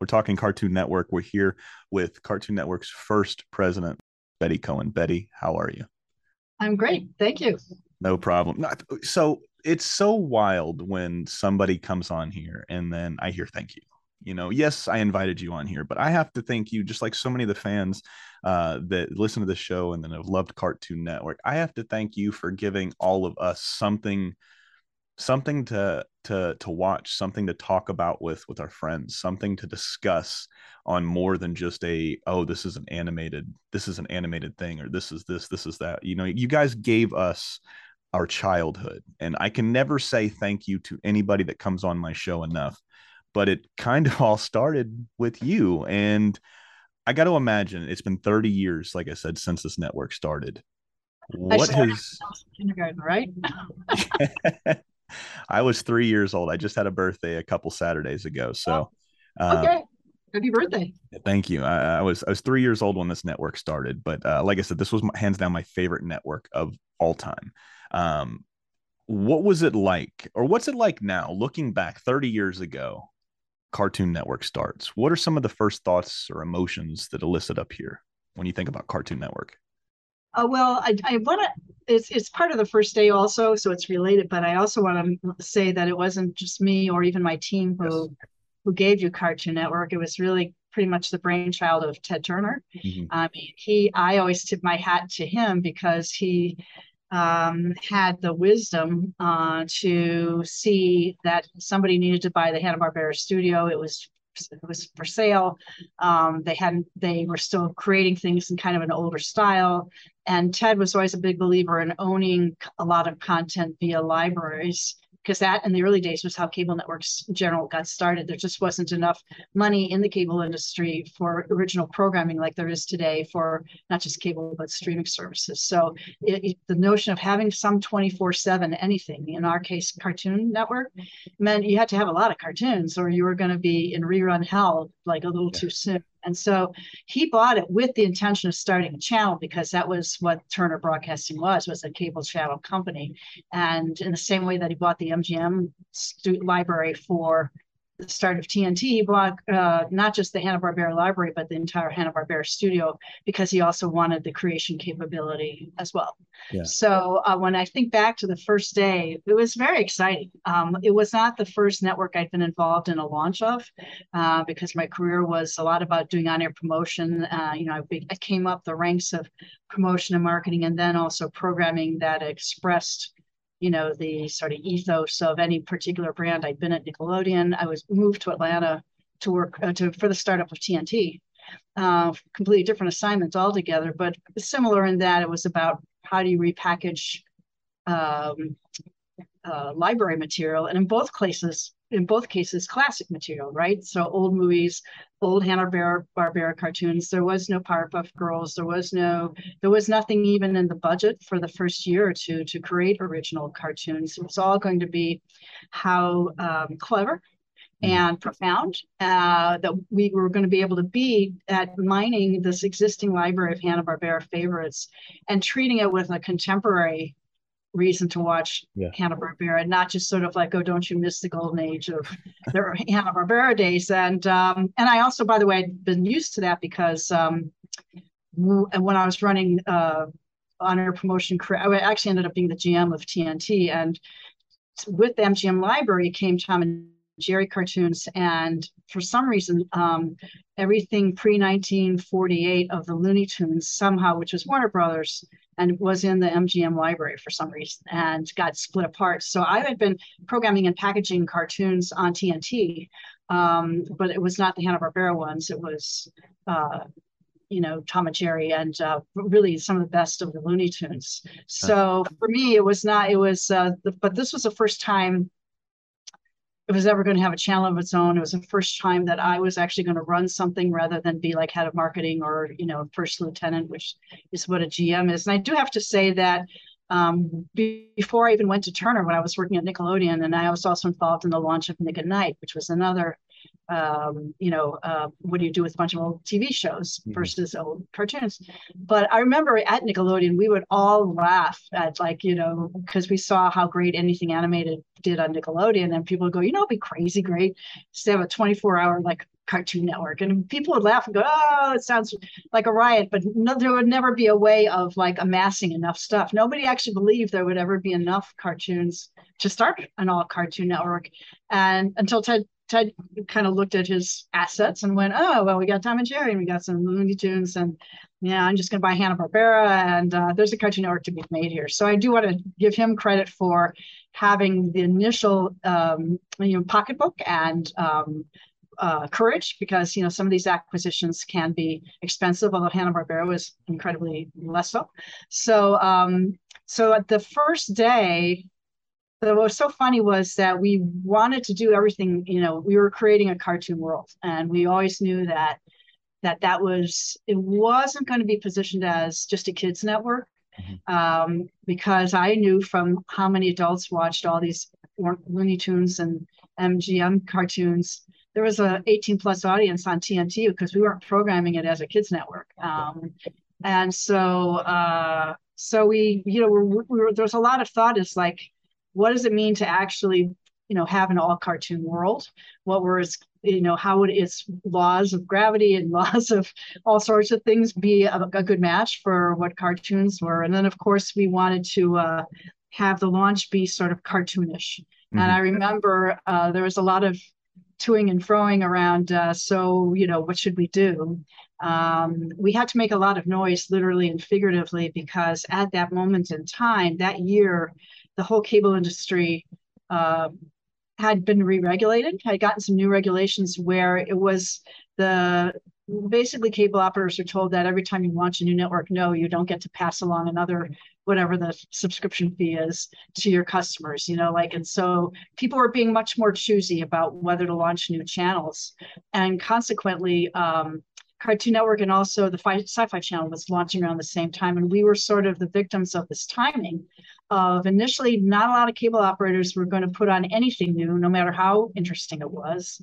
We're talking Cartoon Network. We're here with Cartoon Network's first president, Betty Cohen. Betty, how are you? I'm great. Thank you. No problem. So it's so wild when somebody comes on here and then I hear thank you. You know, yes, I invited you on here, but I have to thank you, just like so many of the fans uh, that listen to the show and then have loved Cartoon Network. I have to thank you for giving all of us something something to to to watch something to talk about with with our friends something to discuss on more than just a oh this is an animated this is an animated thing or this is this this is that. You know you guys gave us our childhood and i can never say thank you to anybody that comes on my show enough but it kind of all started with you and i got to imagine it's been 30 years like i said since this network started. What has kindergarten right I was three years old. I just had a birthday a couple Saturdays ago. So, oh, okay. Uh, Happy birthday! Thank you. I, I, was I was three years old when this network started, but uh, like I said, this was my, hands down my favorite network of all time. Um, what was it like, or what's it like now, looking back thirty years ago? Cartoon Network starts. What are some of the first thoughts or emotions that elicit up here when you think about Cartoon Network? Uh, well, I, I want to. It's it's part of the first day also, so it's related. But I also want to say that it wasn't just me or even my team who yes. who gave you Cartoon Network. It was really pretty much the brainchild of Ted Turner. Mm-hmm. I mean, he. I always tip my hat to him because he um, had the wisdom uh, to see that somebody needed to buy the Hanna Barbera studio. It was it was for sale. Um, they hadn't they were still creating things in kind of an older style. And Ted was always a big believer in owning a lot of content via libraries because that in the early days was how cable networks in general got started. There just wasn't enough money in the cable industry for original programming like there is today for not just cable but streaming services. So it, it, the notion of having some 24/7 anything, in our case Cartoon Network, meant you had to have a lot of cartoons or you were going to be in rerun hell like a little yeah. too soon. And so he bought it with the intention of starting a channel because that was what Turner Broadcasting was, was a cable channel company. And in the same way that he bought the MGM library for the start of TNT, he bought uh, not just the Hanna Barbera library, but the entire Hanna Barbera studio because he also wanted the creation capability as well. Yeah. So uh, when I think back to the first day, it was very exciting. Um, it was not the first network I'd been involved in a launch of uh, because my career was a lot about doing on-air promotion. Uh, you know, I, I came up the ranks of promotion and marketing, and then also programming that expressed you know, the sort of ethos of any particular brand. I'd been at Nickelodeon. I was moved to Atlanta to work uh, to for the startup of TNT. Uh, completely different assignments altogether, but similar in that it was about how do you repackage um, uh, library material, and in both cases, in both cases, classic material, right? So old movies, old Hanna Barbera cartoons. There was no Powerpuff Girls. There was no, there was nothing even in the budget for the first year or two to create original cartoons. It was all going to be how um, clever mm-hmm. and profound uh, that we were going to be able to be at mining this existing library of Hanna Barbera favorites and treating it with a contemporary reason to watch yeah. Hanna Barbera, not just sort of like, oh, don't you miss the golden age of the Hanna Barbera days? And um, and I also, by the way, I'd been used to that because um, when I was running uh, on promotion career, I actually ended up being the GM of TNT, and with the MGM library came Tom and Jerry cartoons, and for some reason, um, everything pre 1948 of the Looney Tunes somehow, which was Warner Brothers, and was in the MGM library for some reason and got split apart. So I had been programming and packaging cartoons on TNT, um, but it was not the Hanna Barbera ones. It was, uh, you know, Tom and Jerry, and uh, really some of the best of the Looney Tunes. So for me, it was not. It was, uh, the, but this was the first time it was ever going to have a channel of its own. It was the first time that I was actually going to run something rather than be like head of marketing or, you know, first lieutenant, which is what a GM is. And I do have to say that um, before I even went to Turner, when I was working at Nickelodeon, and I was also involved in the launch of Nick at Night, which was another um, you know, uh, what do you do with a bunch of old TV shows mm-hmm. versus old cartoons? But I remember at Nickelodeon, we would all laugh at like, you know, because we saw how great anything animated did on Nickelodeon, and people would go, you know, it'd be crazy great to have a 24 hour like Cartoon Network. And people would laugh and go, oh, it sounds like a riot, but no, there would never be a way of like amassing enough stuff. Nobody actually believed there would ever be enough cartoons to start an all Cartoon Network. And until Ted Ted kind of looked at his assets and went, oh, well, we got Tom and Jerry and we got some Looney Tunes and yeah, I'm just going to buy Hanna Barbera and uh, there's a Cartoon Network to be made here. So I do want to give him credit for having the initial, um, you know, pocketbook and um, uh, courage because you know some of these acquisitions can be expensive, although Hanna Barbera was incredibly less so. So, um, so at the first day, what was so funny was that we wanted to do everything you know we were creating a cartoon world and we always knew that that that was it wasn't going to be positioned as just a kids network mm-hmm. um, because i knew from how many adults watched all these looney tunes and mgm cartoons there was a 18 plus audience on tnt because we weren't programming it as a kids network um, and so uh, so we you know we're, we're, there's a lot of thought is like what does it mean to actually you know have an all cartoon world? What were its you know how would its laws of gravity and laws of all sorts of things be a, a good match for what cartoons were? And then of course we wanted to uh, have the launch be sort of cartoonish. Mm-hmm. and i remember uh, there was a lot of toing and froing around uh, so you know what should we do? Um, we had to make a lot of noise literally and figuratively because at that moment in time that year the whole cable industry uh, had been re-regulated, had gotten some new regulations where it was the basically cable operators are told that every time you launch a new network, no, you don't get to pass along another whatever the subscription fee is to your customers, you know, like and so people were being much more choosy about whether to launch new channels. And consequently, um, Cartoon Network and also the Sci-Fi Channel was launching around the same time, and we were sort of the victims of this timing of initially not a lot of cable operators were going to put on anything new, no matter how interesting it was.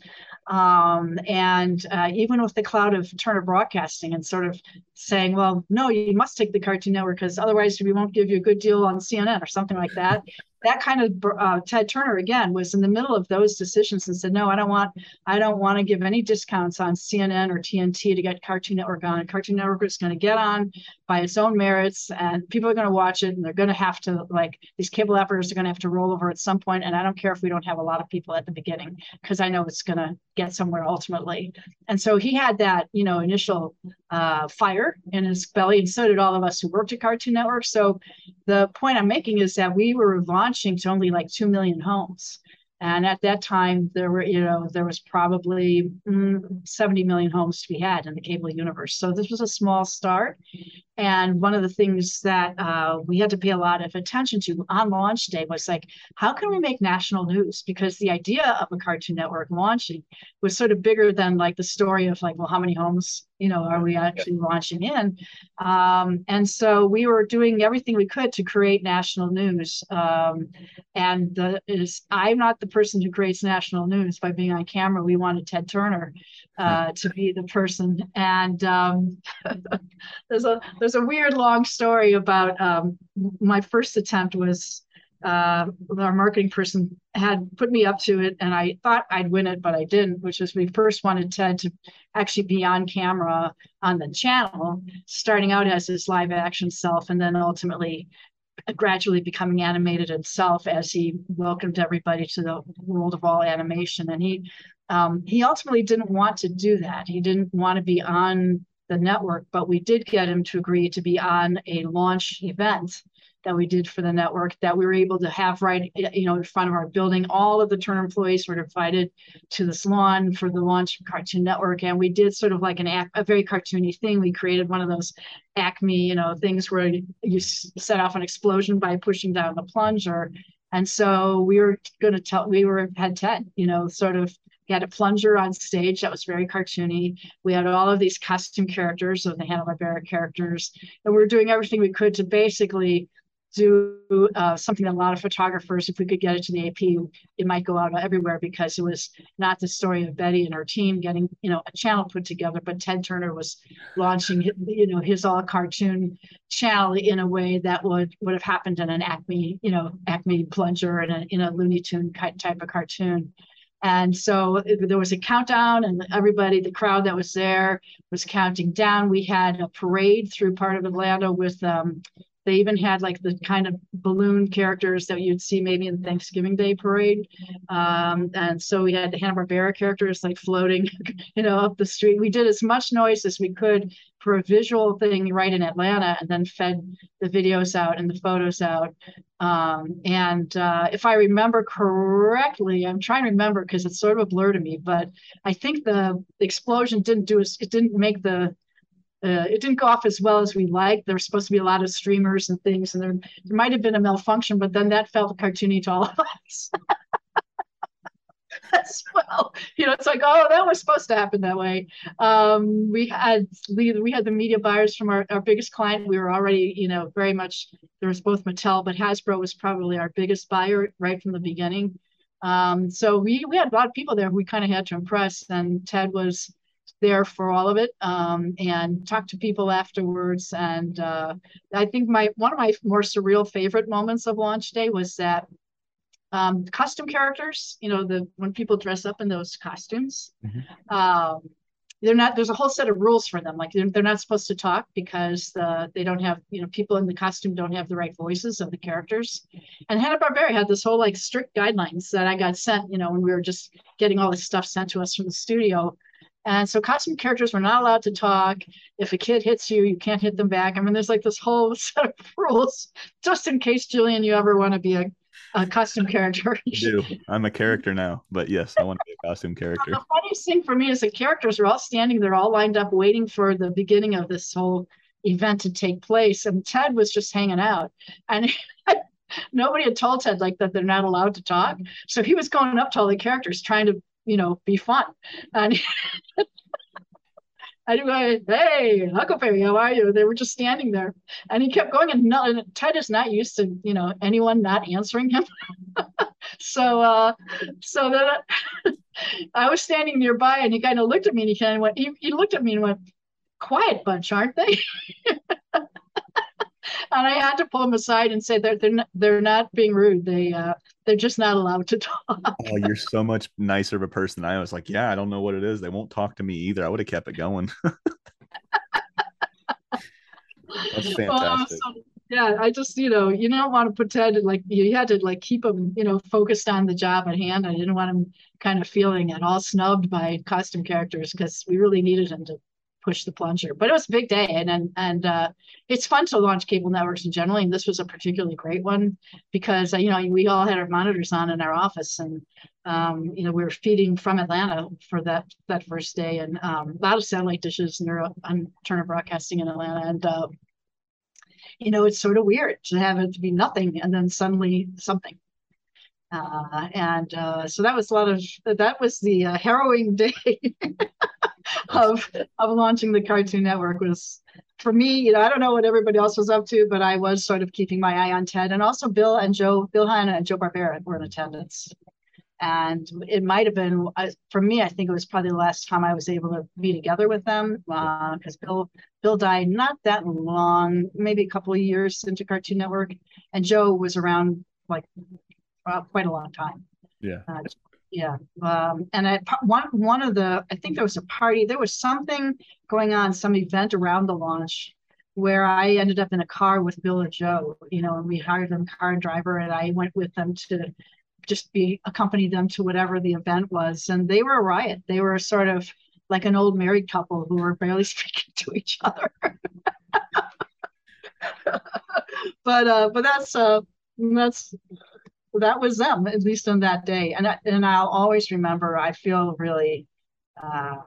Um, and uh, even with the cloud of Turner Broadcasting and sort of saying, well, no, you must take the Cartoon Network because otherwise we won't give you a good deal on CNN or something like that that kind of uh, Ted Turner again was in the middle of those decisions and said, no, I don't want, I don't want to give any discounts on CNN or TNT to get Cartoon Network on. Cartoon Network is going to get on by its own merits, and people are going to watch it, and they're going to have to like these cable operators are going to have to roll over at some point. And I don't care if we don't have a lot of people at the beginning because I know it's going to get somewhere ultimately. And so he had that, you know, initial uh, fire in his belly, and so did all of us who worked at Cartoon Network. So the point I'm making is that we were launching to only like 2 million homes. And at that time, there were, you know, there was probably mm, 70 million homes to be had in the cable universe. So this was a small start. And one of the things that uh, we had to pay a lot of attention to on launch day was like, how can we make national news? Because the idea of a Cartoon Network launching was sort of bigger than like the story of like, well, how many homes, you know, are we actually yeah. launching in? Um, and so we were doing everything we could to create national news. Um, and the is I'm not the person who creates national news by being on camera. We wanted Ted Turner uh, to be the person. And um, there's a there's a weird long story about um, my first attempt was uh, our marketing person had put me up to it, and I thought I'd win it, but I didn't. Which was we first wanted Ted to actually be on camera on the channel, starting out as his live action self, and then ultimately gradually becoming animated himself as he welcomed everybody to the world of all animation. And he um, he ultimately didn't want to do that. He didn't want to be on the network, but we did get him to agree to be on a launch event that we did for the network that we were able to have right eh, you know in front of our building. All of the turn employees were invited to this lawn for the launch of cartoon network and we did sort of like an a very cartoony thing. We created one of those acme you know things where you set off an explosion by pushing down the plunger. And so we were going to tell we were had ted you know sort of we had a plunger on stage that was very cartoony. We had all of these costume characters of the Hanna-Barbera characters, and we were doing everything we could to basically do uh, something that a lot of photographers, if we could get it to the AP, it might go out everywhere because it was not the story of Betty and her team getting, you know, a channel put together, but Ted Turner was launching, you know, his all cartoon channel in a way that would would have happened in an Acme, you know, Acme plunger and in a Looney Tune type of cartoon. And so there was a countdown, and everybody, the crowd that was there, was counting down. We had a parade through part of Atlanta with um, they even had like the kind of balloon characters that you'd see maybe in Thanksgiving Day parade. Um, and so we had the Hanna-Barbera characters like floating, you know, up the street. We did as much noise as we could for a visual thing right in Atlanta and then fed the videos out and the photos out. Um, and uh, if I remember correctly, I'm trying to remember because it's sort of a blur to me, but I think the, explosion didn't do it didn't make the uh, it didn't go off as well as we liked. There were supposed to be a lot of streamers and things, and there, there might have been a malfunction, but then that felt cartoony to all of us. as well. You know, it's like, oh, that was supposed to happen that way. Um, we had we had the media buyers from our, our biggest client. We were already, you know, very much there was both Mattel, but Hasbro was probably our biggest buyer right from the beginning. Um, so we we had a lot of people there we kind of had to impress, and Ted was there for all of it um, and talked to people afterwards. And uh, I think my one of my more surreal favorite moments of launch day was that um, custom characters. You know, the when people dress up in those costumes. Mm-hmm. Um, they're not there's a whole set of rules for them like they're, they're not supposed to talk because uh, they don't have you know people in the costume don't have the right voices of the characters and hanna-barbera had this whole like strict guidelines that i got sent you know when we were just getting all this stuff sent to us from the studio and so costume characters were not allowed to talk. If a kid hits you, you can't hit them back. I mean, there's like this whole set of rules just in case, Julian, you ever want to be a, a costume character. I do. I'm a character now, but yes, I want to be a costume character. the funniest thing for me is the characters are all standing they're all lined up, waiting for the beginning of this whole event to take place. And Ted was just hanging out. And nobody had told Ted like that they're not allowed to talk. So he was going up to all the characters trying to you know, be fun. And and I go, hey, Huckleberry, how are you? They were just standing there. And he kept going, and, no, and Ted is not used to, you know, anyone not answering him. so, uh, so then I was standing nearby, and he kind of looked at me, and he kind of went, he, he looked at me and went, quiet bunch, aren't they? And I had to pull them aside and say that they're not, they're not being rude. They uh, they're just not allowed to talk. oh, you're so much nicer of a person. I was like, yeah, I don't know what it is. They won't talk to me either. I would have kept it going. That's fantastic. Well, so, yeah, I just, you know, you don't want to pretend like you had to like keep them, you know, focused on the job at hand. I didn't want him kind of feeling at all snubbed by costume characters because we really needed him to push the plunger. But it was a big day, and and, and uh, it's fun to launch cable networks in general. And this was a particularly great one because uh, you know we all had our monitors on in our office, and um, you know we were feeding from Atlanta for that that first day, and um, a lot of satellite dishes near on Turner Broadcasting in Atlanta, and uh, you know it's sort of weird to have it to be nothing and then suddenly something. Uh, and uh, so that was a lot of that was the uh, harrowing day of of launching the Cartoon Network was for me. You know, I don't know what everybody else was up to, but I was sort of keeping my eye on Ted, and also Bill and Joe, Bill Hanna and Joe Barbera were in attendance. And it might have been for me. I think it was probably the last time I was able to be together with them because uh, Bill Bill died not that long, maybe a couple of years into Cartoon Network, and Joe was around like uh, quite a long time. Yeah. Uh, yeah. Um, and I, one, one of the, I think there was a party, there was something going on, some event around the launch where I ended up in a car with Bill and Joe, you know, and we hired them car and driver and I went with them to just be accompany them to whatever the event was. And they were a riot. They were sort of like an old married couple who were barely speaking to each other. but uh, but that's uh, that's that was them, at least on that day. And I, and I'll always remember. I feel really uh,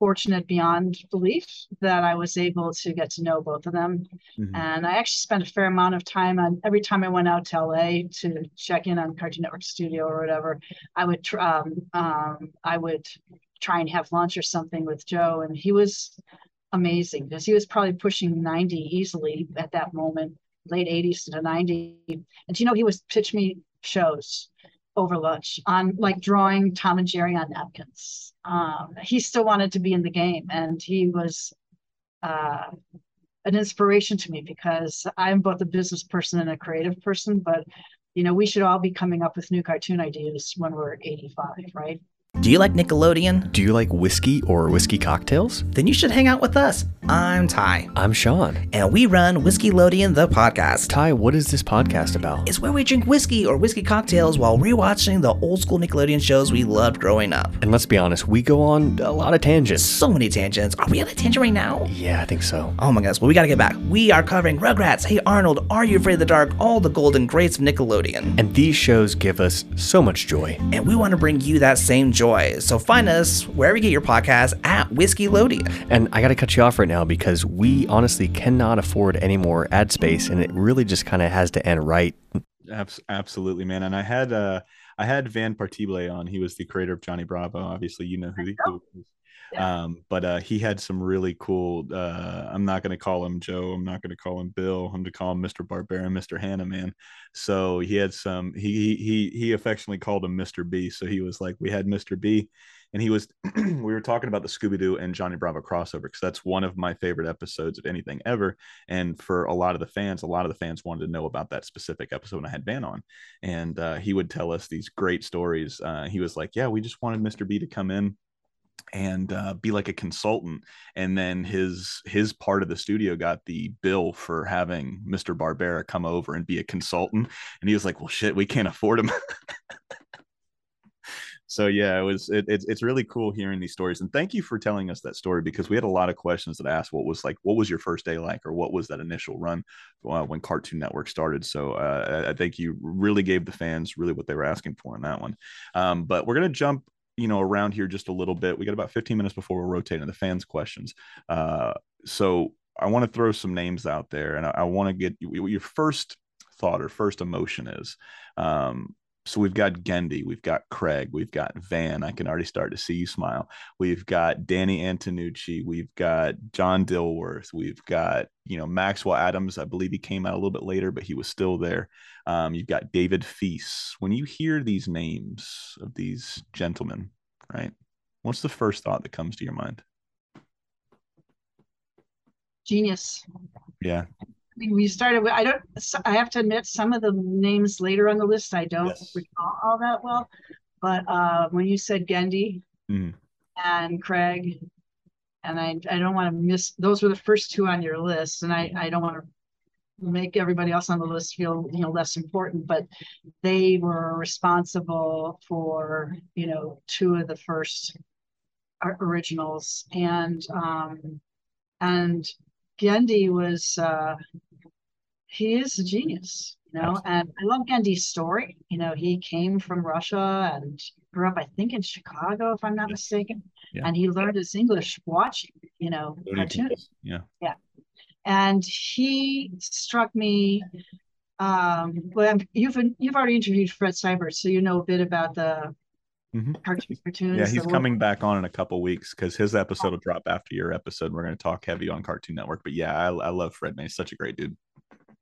fortunate beyond belief that I was able to get to know both of them. Mm-hmm. And I actually spent a fair amount of time on every time I went out to LA to check in on Cartoon Network Studio or whatever. I would um, um, I would try and have lunch or something with Joe, and he was amazing because he was probably pushing 90 easily at that moment late 80s to the 90s. And you know, he was pitch me shows over lunch on like drawing Tom and Jerry on napkins. Um, he still wanted to be in the game, and he was uh, an inspiration to me because I'm both a business person and a creative person. But you know, we should all be coming up with new cartoon ideas when we're 85, right? Do you like Nickelodeon? Do you like whiskey or whiskey cocktails? Then you should hang out with us. I'm Ty. I'm Sean. And we run Whiskey Loadian, the podcast. Ty, what is this podcast about? It's where we drink whiskey or whiskey cocktails while rewatching the old school Nickelodeon shows we loved growing up. And let's be honest, we go on a lot of tangents. So many tangents. Are we on a tangent right now? Yeah, I think so. Oh my gosh, well, we gotta get back. We are covering Rugrats, Hey Arnold, Are You Afraid of the Dark, all the golden greats of Nickelodeon. And these shows give us so much joy. And we want to bring you that same joy. So find us wherever you get your podcast at Whiskey Loadian. And I gotta cut you off right now because we honestly cannot afford any more ad space, and it really just kind of has to end right. Absolutely, man. And I had uh, I had Van Partible on. He was the creator of Johnny Bravo. Obviously, you know who he is. Um, but uh, he had some really cool. Uh, I'm not going to call him Joe. I'm not going to call him Bill. I'm going to call him Mr. Barbera, Mr. Hanna, man. So he had some. He he he affectionately called him Mr. B. So he was like, we had Mr. B, and he was we were talking about the scooby-doo and johnny bravo crossover because that's one of my favorite episodes of anything ever and for a lot of the fans a lot of the fans wanted to know about that specific episode i had van on and uh, he would tell us these great stories uh, he was like yeah we just wanted mr b to come in and uh, be like a consultant and then his his part of the studio got the bill for having mr barbera come over and be a consultant and he was like well shit we can't afford him so yeah, it was it, it's it's really cool hearing these stories, and thank you for telling us that story because we had a lot of questions that asked what was like what was your first day like, or what was that initial run uh, when Cartoon Network started. So uh, I think you really gave the fans really what they were asking for in that one. Um, but we're gonna jump you know around here just a little bit. We got about 15 minutes before we're rotating the fans' questions. Uh, so I want to throw some names out there, and I, I want to get your first thought or first emotion is. Um, so we've got Genndy, we've got Craig, we've got Van. I can already start to see you smile. We've got Danny Antonucci, we've got John Dilworth, we've got you know Maxwell Atoms. I believe he came out a little bit later, but he was still there. Um, you've got David Feiss. When you hear these names of these gentlemen, right? What's the first thought that comes to your mind? Genius. Yeah, mean, we started with, I don't, I have to admit, some of the names later on the list I don't yes. recall all that well. But uh, when you said Genndy mm. and Craig, and I, I don't want to miss, those were the first two on your list. And I, I don't want to make everybody else on the list feel, you know, less important, but they were responsible for, you know, two of the first originals. And, um, and Genndy was, uh, he is a genius, you know. Absolutely. And I love Genndy's story. You know, he came from Russia and grew up, I think, in Chicago, if I'm not yes. mistaken. Yeah. And he learned his English watching, you know, cartoons. Yeah. Yeah. And he struck me. Um, well, you've you've already interviewed Fred Seibert, so you know a bit about the Mm-hmm. cartoons. Yeah, he's coming back on in a couple weeks because his episode will drop after your episode. We're going to talk heavy on Cartoon Network. But yeah, I, I love Fred, man. He's such a great dude.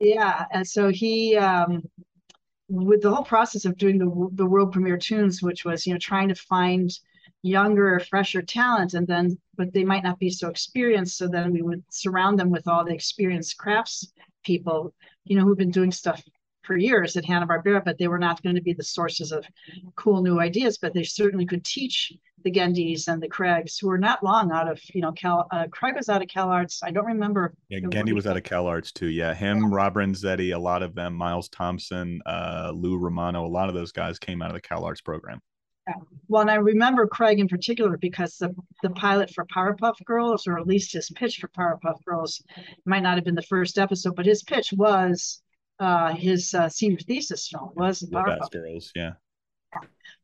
Yeah, and so he, um, with the whole process of doing the the world premiere tunes, which was you know trying to find younger, fresher talent, and then but they might not be so experienced, so then we would surround them with all the experienced crafts people, you know, who've been doing stuff for years at Hanna Barbera, but they were not going to be the sources of cool new ideas. But they certainly could teach the Genndys and the Craigs, who were not long out of, you know, Cal. Uh, Craig was out of Cal Arts. I don't remember. Yeah, Genndy was out of Cal Arts too. Yeah, him, yeah. Rob Renzetti, a lot of them, Miles Thompson, uh, Lou Romano, a lot of those guys came out of the Cal Arts program. Yeah. Well, and I remember Craig in particular because the, the pilot for Powerpuff Girls, or at least his pitch for Powerpuff Girls, might not have been the first episode, but his pitch was uh, his uh, senior thesis film was Powerpuff Girls. Yeah.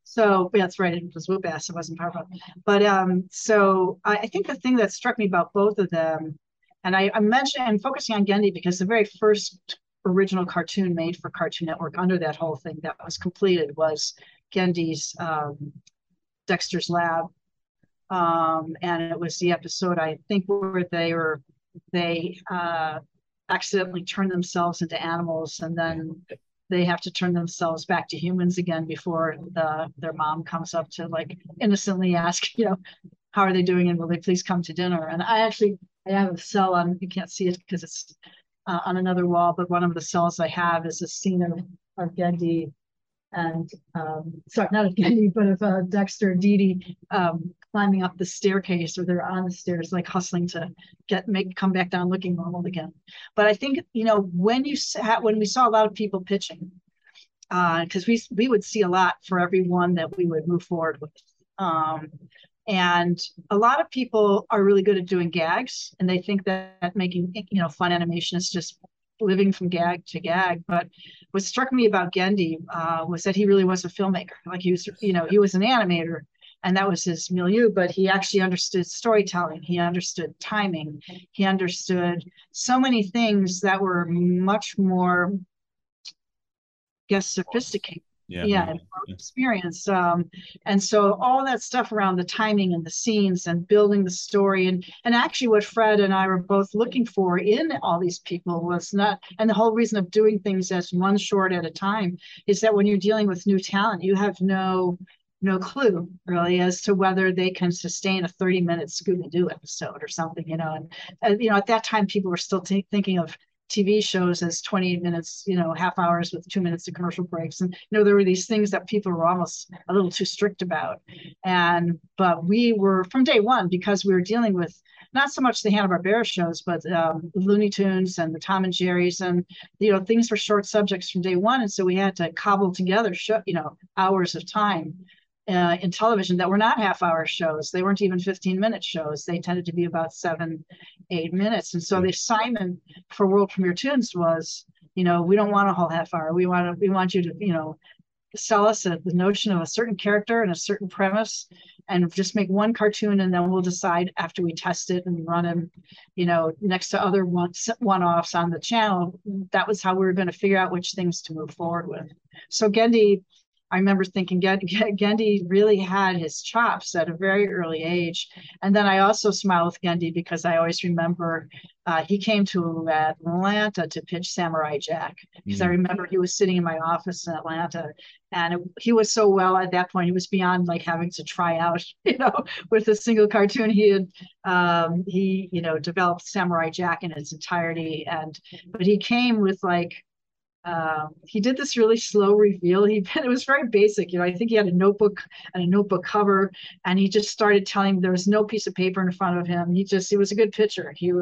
So that's right. It was Whoop Ass. It wasn't Powerpuff. But um, so I, I, think the thing that struck me about both of them, and I, I mentioned I'm focusing on Genndy because the very first original cartoon made for Cartoon Network under that whole thing that was completed was Genndy's um, Dexter's Lab. Um, and it was the episode I think where they were they uh, accidentally turn themselves into animals and then they have to turn themselves back to humans again before the their mom comes up to like innocently ask, you know, how are they doing and will they please come to dinner? And I actually I have a cell on you can't see it because it's uh, on another wall, but one of the cells I have is a scene of of Genndy and um, sorry, not of Genndy, but of uh, Dexter Dee um, climbing up the staircase or they're on the stairs, like hustling to get make come back down looking normal again. But I think you know when you sat when we saw a lot of people pitching, uh, because we we would see a lot for every one that we would move forward with. Um, and a lot of people are really good at doing gags, and they think that making you know fun animation is just living from gag to gag. But what struck me about Genndy uh, was that he really was a filmmaker. Like he was, you know, he was an animator, and that was his milieu. But he actually understood storytelling. He understood timing. He understood so many things that were much more, I guess, sophisticated yeah, yeah, yeah. experience um, and so all that stuff around the timing and the scenes and building the story and and actually what fred and i were both looking for in all these people was not and the whole reason of doing things as one short at a time is that when you're dealing with new talent you have no no clue really as to whether they can sustain a 30 minute scooby-doo episode or something you know and, and you know at that time people were still t- thinking of TV shows as 28 minutes, you know, half hours with two minutes of commercial breaks. And, you know, there were these things that people were almost a little too strict about. And, but we were from day one, because we were dealing with not so much the Hanna-Barbera shows, but um, Looney Tunes and the Tom and Jerry's and, you know, things were short subjects from day one. And so we had to cobble together, show, you know, hours of time uh, in television that were not half hour shows. They weren't even 15 minute shows. They tended to be about seven, eight minutes. And so the assignment for World Premiere Tunes was, you know, we don't want a whole half hour. We want to, we want you to, you know, sell us a, the notion of a certain character and a certain premise and just make one cartoon and then we'll decide after we test it and run them you know next to other one one-offs on the channel that was how we were going to figure out which things to move forward with so Genndy I remember thinking Genndy really had his chops at a very early age. And then I also smile with Genndy because I always remember uh, he came to Atlanta to pitch Samurai Jack because mm. I remember he was sitting in my office in Atlanta and it, he was so well at that point. He was beyond like having to try out, you know, with a single cartoon. He had, um, he, you know, developed Samurai Jack in its entirety. And, but he came with like, um, he did this really slow reveal. He it was very basic, you know. I think he had a notebook and a notebook cover, and he just started telling. There was no piece of paper in front of him. He just he was a good pitcher. He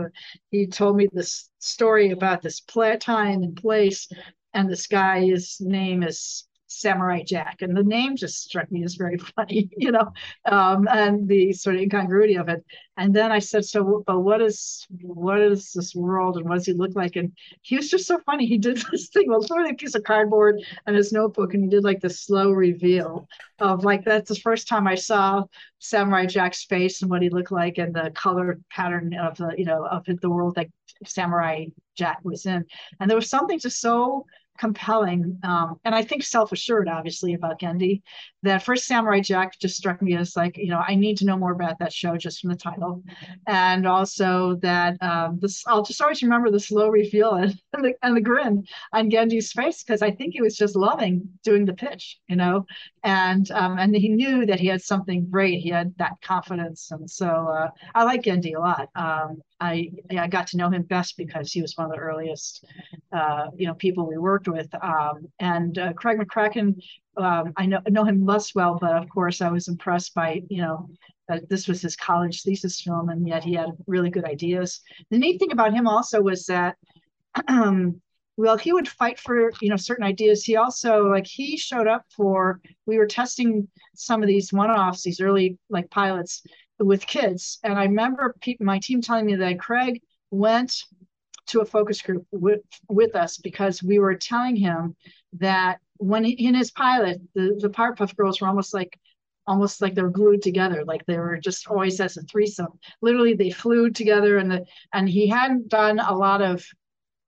he told me this story about this play, time and place, and this guy's name is Samurai Jack, and the name just struck me as very funny, you know, um, and the sort of incongruity of it. And then I said, "So, but what is what is this world, and what does he look like?" And he was just so funny. He did this thing, well, literally a piece of cardboard and his notebook, and he did like this slow reveal of like that's the first time I saw Samurai Jack's face and what he looked like, and the color pattern of the you know of the world that Samurai Jack was in. And there was something just so compelling um, and I think self-assured, obviously, about Genndy. That first Samurai Jack just struck me as like, you know, I need to know more about that show just from the title, and also that um, this. I'll just always remember the slow reveal and, the, and the grin on Genndy's face because I think he was just loving doing the pitch, you know, and um, and he knew that he had something great. He had that confidence, and so uh, I like Genndy a lot. Um, I I got to know him best because he was one of the earliest, uh, you know, people we worked with. Um, and uh, Craig McCracken, um, I know know him less well, but of course I was impressed by you know that this was his college thesis film, and yet he had really good ideas. The neat thing about him also was that. Well he would fight for you know certain ideas he also like he showed up for we were testing some of these one-offs these early like pilots with kids. And I remember my team telling me that Craig went to a focus group with, with us because we were telling him that when he, in his pilot, the, the Powerpuff Girls were almost like almost like they were glued together, like they were just always as a threesome. Literally, they flew together, and the and he hadn't done a lot of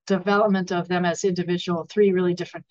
development of them as individual, three really different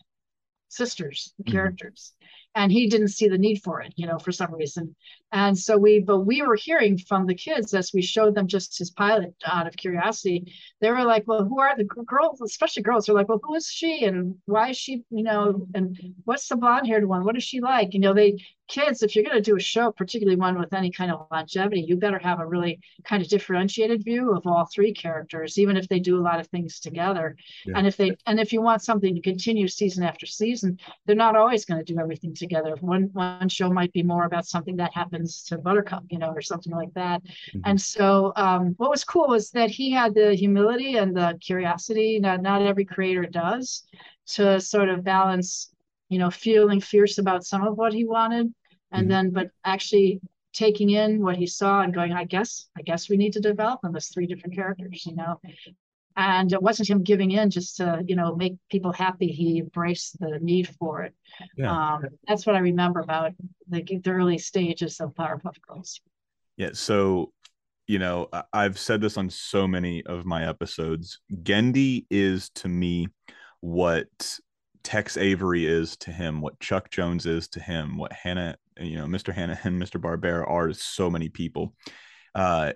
sisters, mm-hmm. characters and he didn't see the need for it you know for some reason. And so we but we were hearing from the kids as we showed them just his pilot out of curiosity. They were like well who are the girls? Especially girls. Are like well who is she and why is she you know and what's the blonde haired one? What is she like? You know they kids, if you're going to do a show, particularly one with any kind of longevity, you better have a really kind of differentiated view of all three characters, even if they do a lot of things together. Yeah. And if they and if you want something to continue season after season, they're not always going to do everything together. One one show might be more about something that happens to Buttercup, you know, or something like that. Mhm. And so, um, what was cool was that he had the humility and the curiosity. Now, not every creator does to sort of balance you know, feeling fierce about some of what he wanted, and Mhm. then but actually taking in what he saw and going, I guess, I guess we need to develop them as three different characters, you know. And it wasn't him giving in just to, you know, make people happy. He embraced the need for it. Yeah. Um, that's what I remember about the, the early stages of Powerpuff Girls. Yeah. So, you know, I've said this on so many of my episodes. Genndy is to me what Tex Avery is to him, what Chuck Jones is to him, what Hanna, you know, Mr. Hanna and Mr. Barbera are so many people. Uh,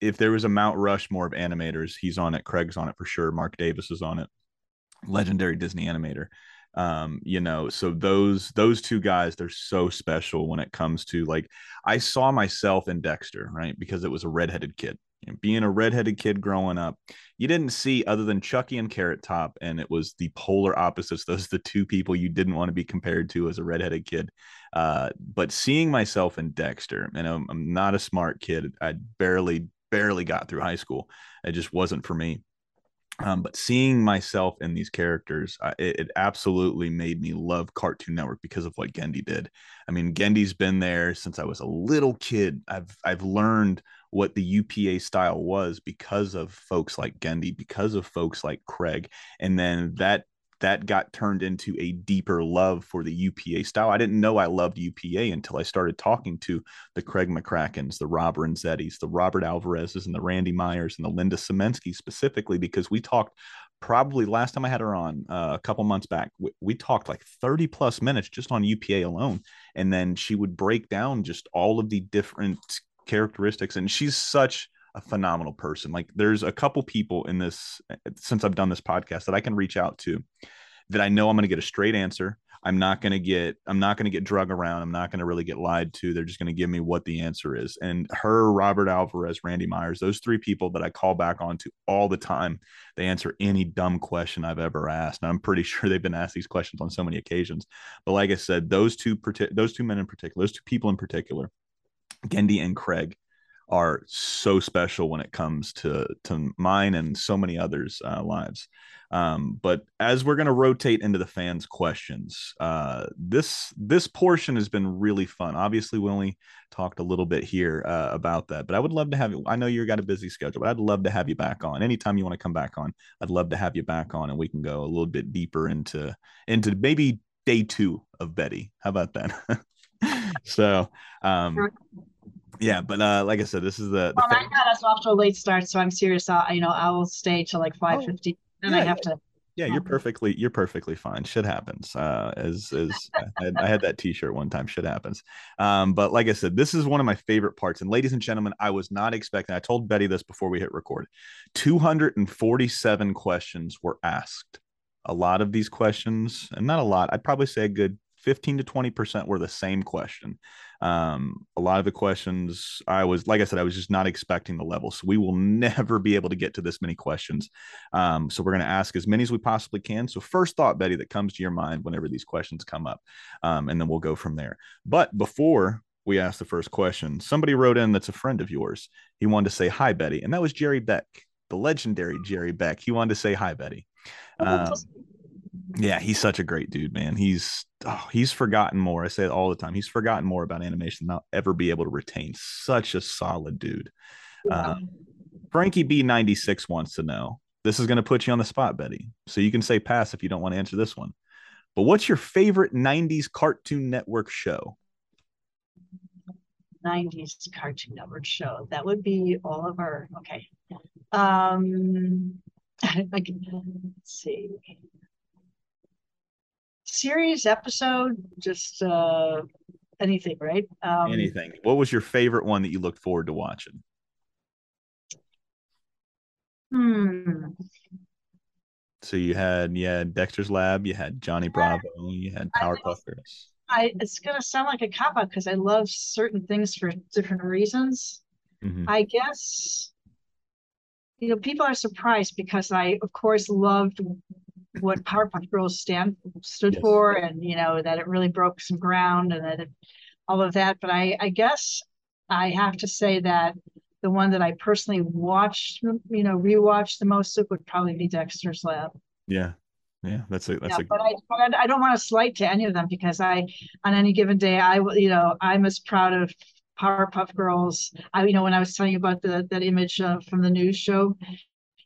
if there was a Mount Rushmore of animators, he's on it. Craig's on it for sure. Marc Davis is on it. Legendary Disney animator. Um, you know, so those those two guys, they're so special when it comes to like I saw myself in Dexter, right? Because it was a redheaded kid. Being a redheaded kid growing up, you didn't see other than Chucky and Carrot Top, and it was the polar opposites. Those the two people you didn't want to be compared to as a redheaded kid. Uh, but seeing myself in Dexter, and I'm, I'm not a smart kid. I barely, barely got through high school. It just wasn't for me. Um, but seeing myself in these characters, I, it, it absolutely made me love Cartoon Network because of what Genndy did. I mean, Genndy's been there since I was a little kid. I've I've learned what the UPA style was because of folks like Genndy, because of folks like Craig, and then that that got turned into a deeper love for the UPA style. I didn't know I loved UPA until I started talking to the Craig McCrackens, the Rob Renzettis, the Robert Alvarez's, and the Randy Myers and the Linda Simensky specifically because we talked probably last time I had her on uh, a couple months back. We, we talked like 30 plus minutes just on UPA alone. And then she would break down just all of the different characteristics. And she's such a phenomenal person. Like there's a couple people in this since I've done this podcast that I can reach out to that I know I'm going to get a straight answer. I'm not going to get I'm not going to get drug around. I'm not going to really get lied to. They're just going to give me what the answer is. And her, Robert Alvarez, Randy Myers, those three people that I call back on to all the time, they answer any dumb question I've ever asked. And I'm pretty sure they've been asked these questions on so many occasions. But like I said, those two those two men in particular, those two people in particular, Genndy and Craig are so special when it comes to to mine and so many others' uh, lives. Um, but as we're going to rotate into the fans' questions, uh, this this portion has been really fun. Obviously, we only talked a little bit here uh, about that, but I would love to have you. I know you've got a busy schedule, but I'd love to have you back on anytime you want to come back on. I'd love to have you back on, and we can go a little bit deeper into into maybe day two of Betty. How about that? so. Um. Yeah, but uh, like I said, this is the, the Well, I got us off to a late start, so I'm serious. I, you know, I will stay till like five fifty, and I yeah, have to. yeah, you're perfectly you're perfectly fine. Shit happens. Uh, as as I had, I had that T-shirt one time. Shit happens. Um, but like I said, this is one of my favorite parts. And ladies and gentlemen, I was not expecting. I told Betty this before we hit record. Two hundred and forty-seven questions were asked. A lot of these questions, and not a lot. I'd probably say a good 15 to 20 percent were the same question. Um a lot of the questions i was like i said i was just not expecting the level. So we will never be able to get to this many questions. Um so we're going to ask as many as we possibly can. So first thought betty that comes to your mind whenever these questions come up um and then we'll go from there. But before we ask the first question somebody wrote in that's a friend of yours. He wanted to say hi betty and that was jerry beck the legendary jerry beck. He wanted to say hi betty. Um, yeah, he's such a great dude, man. He's oh, he's forgotten more. I say it all the time. He's forgotten more about animation than I'll ever be able to retain. Such a solid dude. Uh, Frankie B96 wants to know. This is going to put you on the spot, Betty. So you can say pass if you don't want to answer this one. But what's your favorite 90s Cartoon Network show? 90s Cartoon Network show. That would be Oliver. Okay. Um, I can, let's see. Series, episode, just uh, anything, right? Um, Anything. What was your favorite one that you looked forward to watching? Hmm. So you had yeah Dexter's Lab, you had Johnny Bravo, you had Powerpuff Girls. I it's gonna sound like a cop out because I love certain things for different reasons. Mhm. I guess you know people are surprised because I of course loved what Powerpuff Girls stand stood Yes. for and you know that it really broke some ground and that it, all of that. But I I guess I have to say that the one that I personally watched you know rewatched the most would probably be Dexter's Lab. Yeah. Yeah. That's a that's Yeah, a but I, but I don't want to slight to any of them because I, on any given day, I, will- you know, I'm as proud of Powerpuff Girls. I, you know, when I was telling you about the that image uh, from the news show,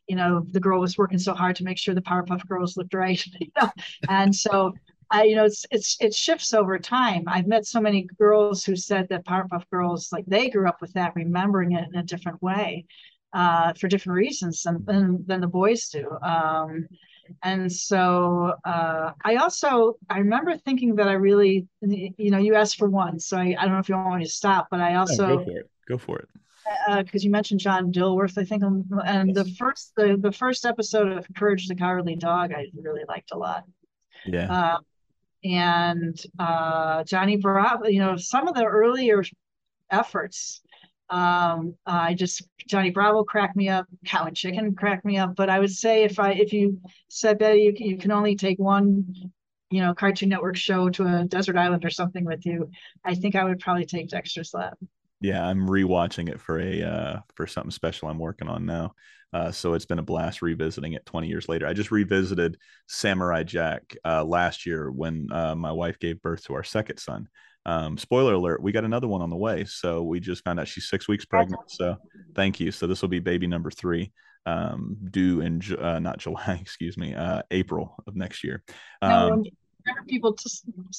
you know, the girl was working so hard to make sure the Powerpuff Girls looked right, you know, and so I, you know, it's it's it shifts over time. I've met so many girls who said that Powerpuff Girls, like they grew up with that, remembering it in a different way, uh, for different reasons than than, than the boys do. Um, and so uh, I also I remember thinking that I really you know you asked for one so I, I don't know if you want me to stop but I also go for it. Go for it. Because you mentioned John Dilworth I think um, and the first the, the first episode of Courage the Cowardly Dog I really liked a lot. Yeah. uh, and uh, Johnny Bravo you know some of the earlier efforts um i just johnny bravo cracked me up cow and chicken cracked me up but i would say if i if you said betty you can, you can only take one you know cartoon network show to a desert island or something with you i think i would probably take dexter's lab Yeah, I'm rewatching it for a uh for something special I'm working on now. Uh, so it's been a blast revisiting it 20 years later. I just revisited Samurai Jack uh, last year when uh, my wife gave birth to our second son. Um, spoiler alert, we got another one on the way. So we just found out she's six weeks pregnant. So thank you. So this will be baby number three, um, due in uh, not July, excuse me, uh, April of next year. Um, whenever people to,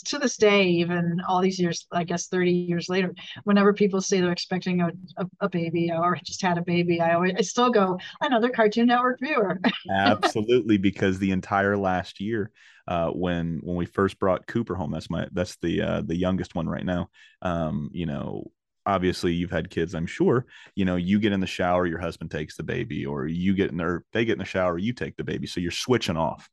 to this day even all these years i guess 30 years later whenever people say they're expecting a, a, a baby or just had a baby i always i still go another cartoon network viewer. Absolutely because the entire last year uh, when when we first brought cooper home that's my that's the uh, the youngest one right now um, you know obviously you've had kids i'm sure you know you get in the shower your husband takes the baby or you get in there they get in the shower you take the baby so you're switching off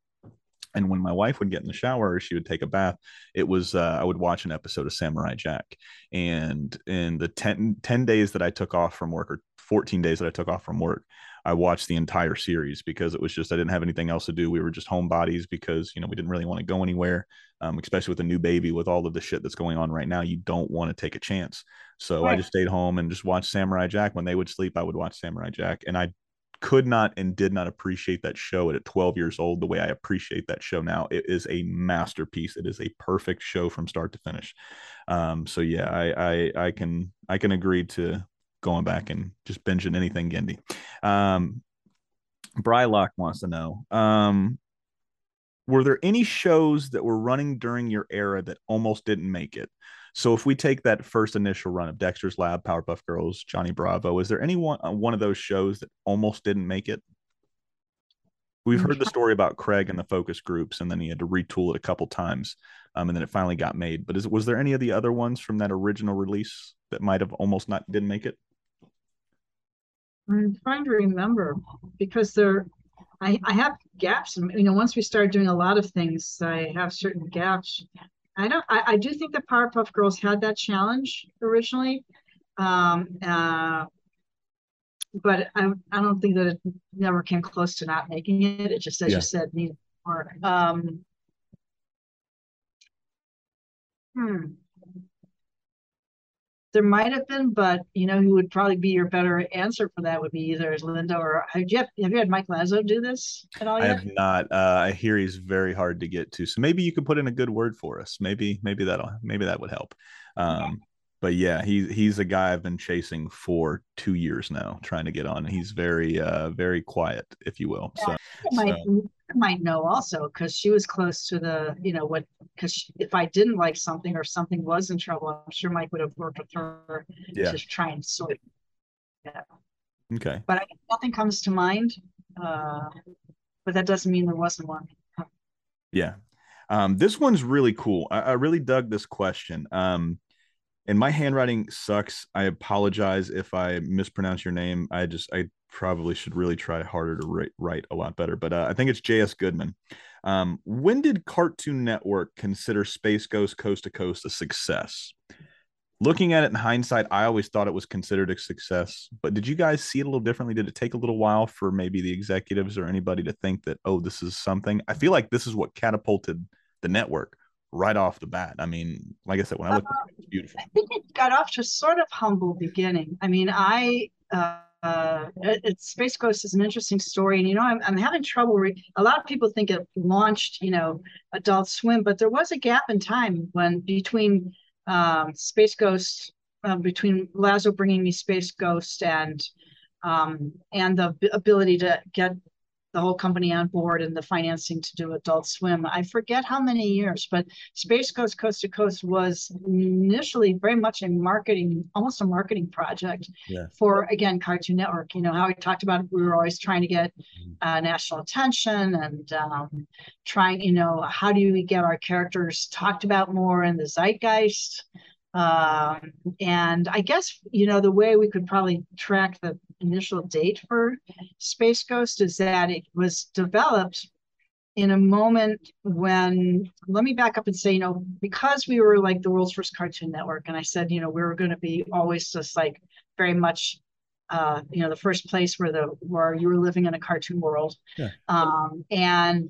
and when my wife would get in the shower or she would take a bath it was uh, i would watch an episode of samurai jack. And in the 10, 10 days that i took off from work or 14 days that i took off from work i watched the entire series because it was just i didn't have anything else to do. We were just homebodies because you know we didn't really want to go anywhere um, especially with a new baby with all of the shit that's going on right now you don't want to take a chance. So i just stayed home and just watched samurai jack. When they would sleep i would watch samurai jack. And i could not and did not appreciate that show at 12 years old the way I appreciate that show now. It is a masterpiece. It is a perfect show from start to finish. Um, so yeah, I, I I can I can agree to going back and just binging anything Genndy. Um, Brylock wants to know. Um, were there any shows that were running during your era that almost didn't make it? So if we take that first initial run of Dexter's Lab, Powerpuff Girls, Johnny Bravo, is there any one, uh, one of those shows that almost didn't make it? We've heard the story about Craig and the focus groups, and then he had to retool it a couple times, um, and then it finally got made. But is was there any of the other ones from that original release that might have almost not didn't make it? I'm trying to remember because there, I, I have gaps. You know, once we started doing a lot of things, I have certain gaps. I don't. I, I do think the Powerpuff Girls had that challenge originally, um, uh, but I I don't think that it never came close to not making it. It just, as Yeah. you said, needed more. Um, hmm. There might have been, but you know who would probably be your better answer for that would be either Linda or have you have you had Mike Lazzo do this at all Yet? I have not. Uh, I hear he's very hard to get to. So maybe you could put in a good word for us. Maybe maybe that'll maybe that would help. Um, but yeah, he's he's a guy I've been chasing for two years now, trying to get on. He's very uh very quiet, if you will. So I might I might know also because she was close to the you know what because if I didn't like something or something was in trouble, I'm sure Mike would have worked with her Yeah. to try and sort. it. okay. But I, nothing comes to mind. Uh, but that doesn't mean there wasn't one. Yeah. Um, this one's really cool. I, I really dug this question. Um, and my handwriting sucks. I apologize if I mispronounce your name. I just I probably should really try harder to write, write a lot better. But uh, I think it's J.S. Goodman. Um, when did Cartoon Network consider Space Ghost Coast to Coast a success? Looking at it in hindsight, I always thought it was considered a success. But did you guys see it a little differently? Did it take a little while for maybe the executives or anybody to think that, oh, this is something? I feel like this is what catapulted the network right off the bat. I mean, like I said, when I look, uh, it's beautiful. I think it got off to a sort of humble beginning. I mean, I uh, uh, it, Space Ghost is an interesting story, and you know, I'm I'm having trouble. Re- a lot of people think it launched, you know, Adult Swim, but there was a gap in time when between um, Space Ghost, uh, between Lazzo bringing me Space Ghost and um, and the ability to get the whole company on board and the financing to do Adult Swim. I forget how many years, but Space Ghost Coast to Coast was initially very much a marketing, almost a marketing project yeah. for again Cartoon Network. You know how we talked about it, we were always trying to get mm-hmm. uh, national attention and um, trying, you know, how do we get our characters talked about more in the zeitgeist. Um, and I guess, you know, the way we could probably track the initial date for Space Ghost is that it was developed in a moment when, let me back up and say, you know, because we were like the world's first cartoon network, and I said, you know, we were going to be always just like very much uh, you know, the first place where the where you were living in a cartoon world. Yeah. Um, and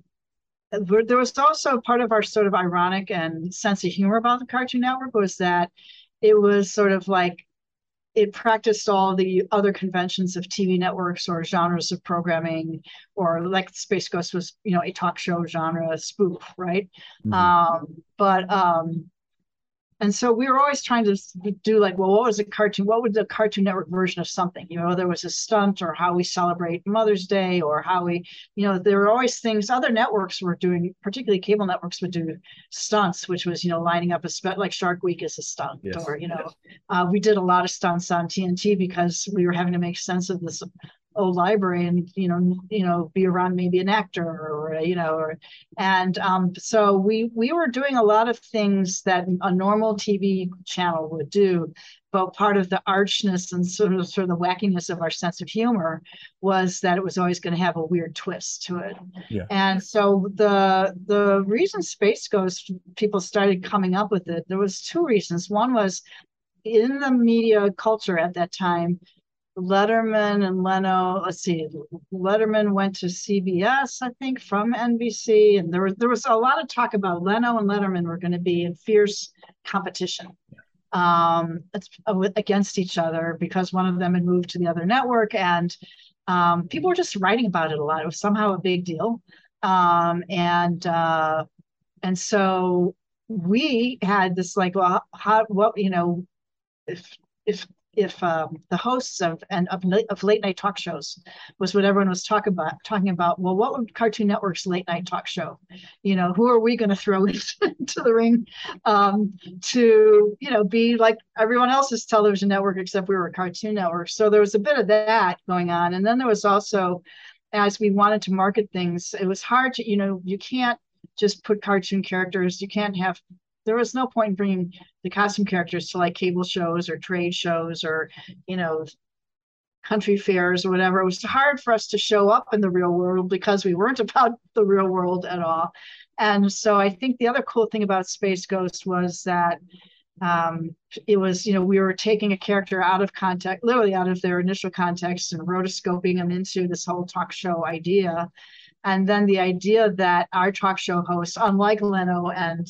there was also part of our sort of ironic and sense of humor about the Cartoon Network was that it was sort of like it practiced all the other conventions of TV networks or genres of programming, or like Space Ghost was, you know, a talk show genre spoof, right? Mm-hmm. Um, but um, and so we were always trying to do like, well, what was a cartoon? What would the Cartoon Network version of something? You know, whether it was a stunt or how we celebrate Mother's Day or how we, you know, there were always things other networks were doing, particularly cable networks would do stunts, which was, you know, lining up a spe- like Shark Week is a stunt, yes. or you know, uh, we did a lot of stunts on TNT because we were having to make sense of this old library and you know you know be around maybe an actor or you know or and um, so we we were doing a lot of things that a normal tv channel would do but part of the archness and sort of sort of the wackiness of our sense of humor was that it was always going to have a weird twist to it yeah. and so the the reason space ghost people started coming up with it there was two reasons one was in the media culture at that time Letterman and Leno, let's see, Letterman went to CBS, I think, from NBC, and there was there was a lot of talk about Leno and Letterman were going to be in fierce competition. Um, uh, against each other because one of them had moved to the other network, and um, people were just writing about it a lot. It was somehow a big deal, um, and uh, and so we had this like, well, how what you know, if if if um, the hosts of and of, of late night talk shows was what everyone was talking about talking about well what would cartoon network's late night talk show you know who are we going to throw into the ring um, to you know be like everyone else's television network except we were a cartoon network. So there was a bit of that going on. And then there was also as we wanted to market things it was hard to you know you can't just put cartoon characters you can't have there was no point in bringing the costume characters to like cable shows or trade shows or you know country fairs or whatever. It was hard for us to show up in the real world because we weren't about the real world at all. And so i think the other cool thing about space ghost was that um, it was you know we were taking a character out of context literally out of their initial context and rotoscoping them into this whole talk show idea. And then the idea that our talk show host unlike leno and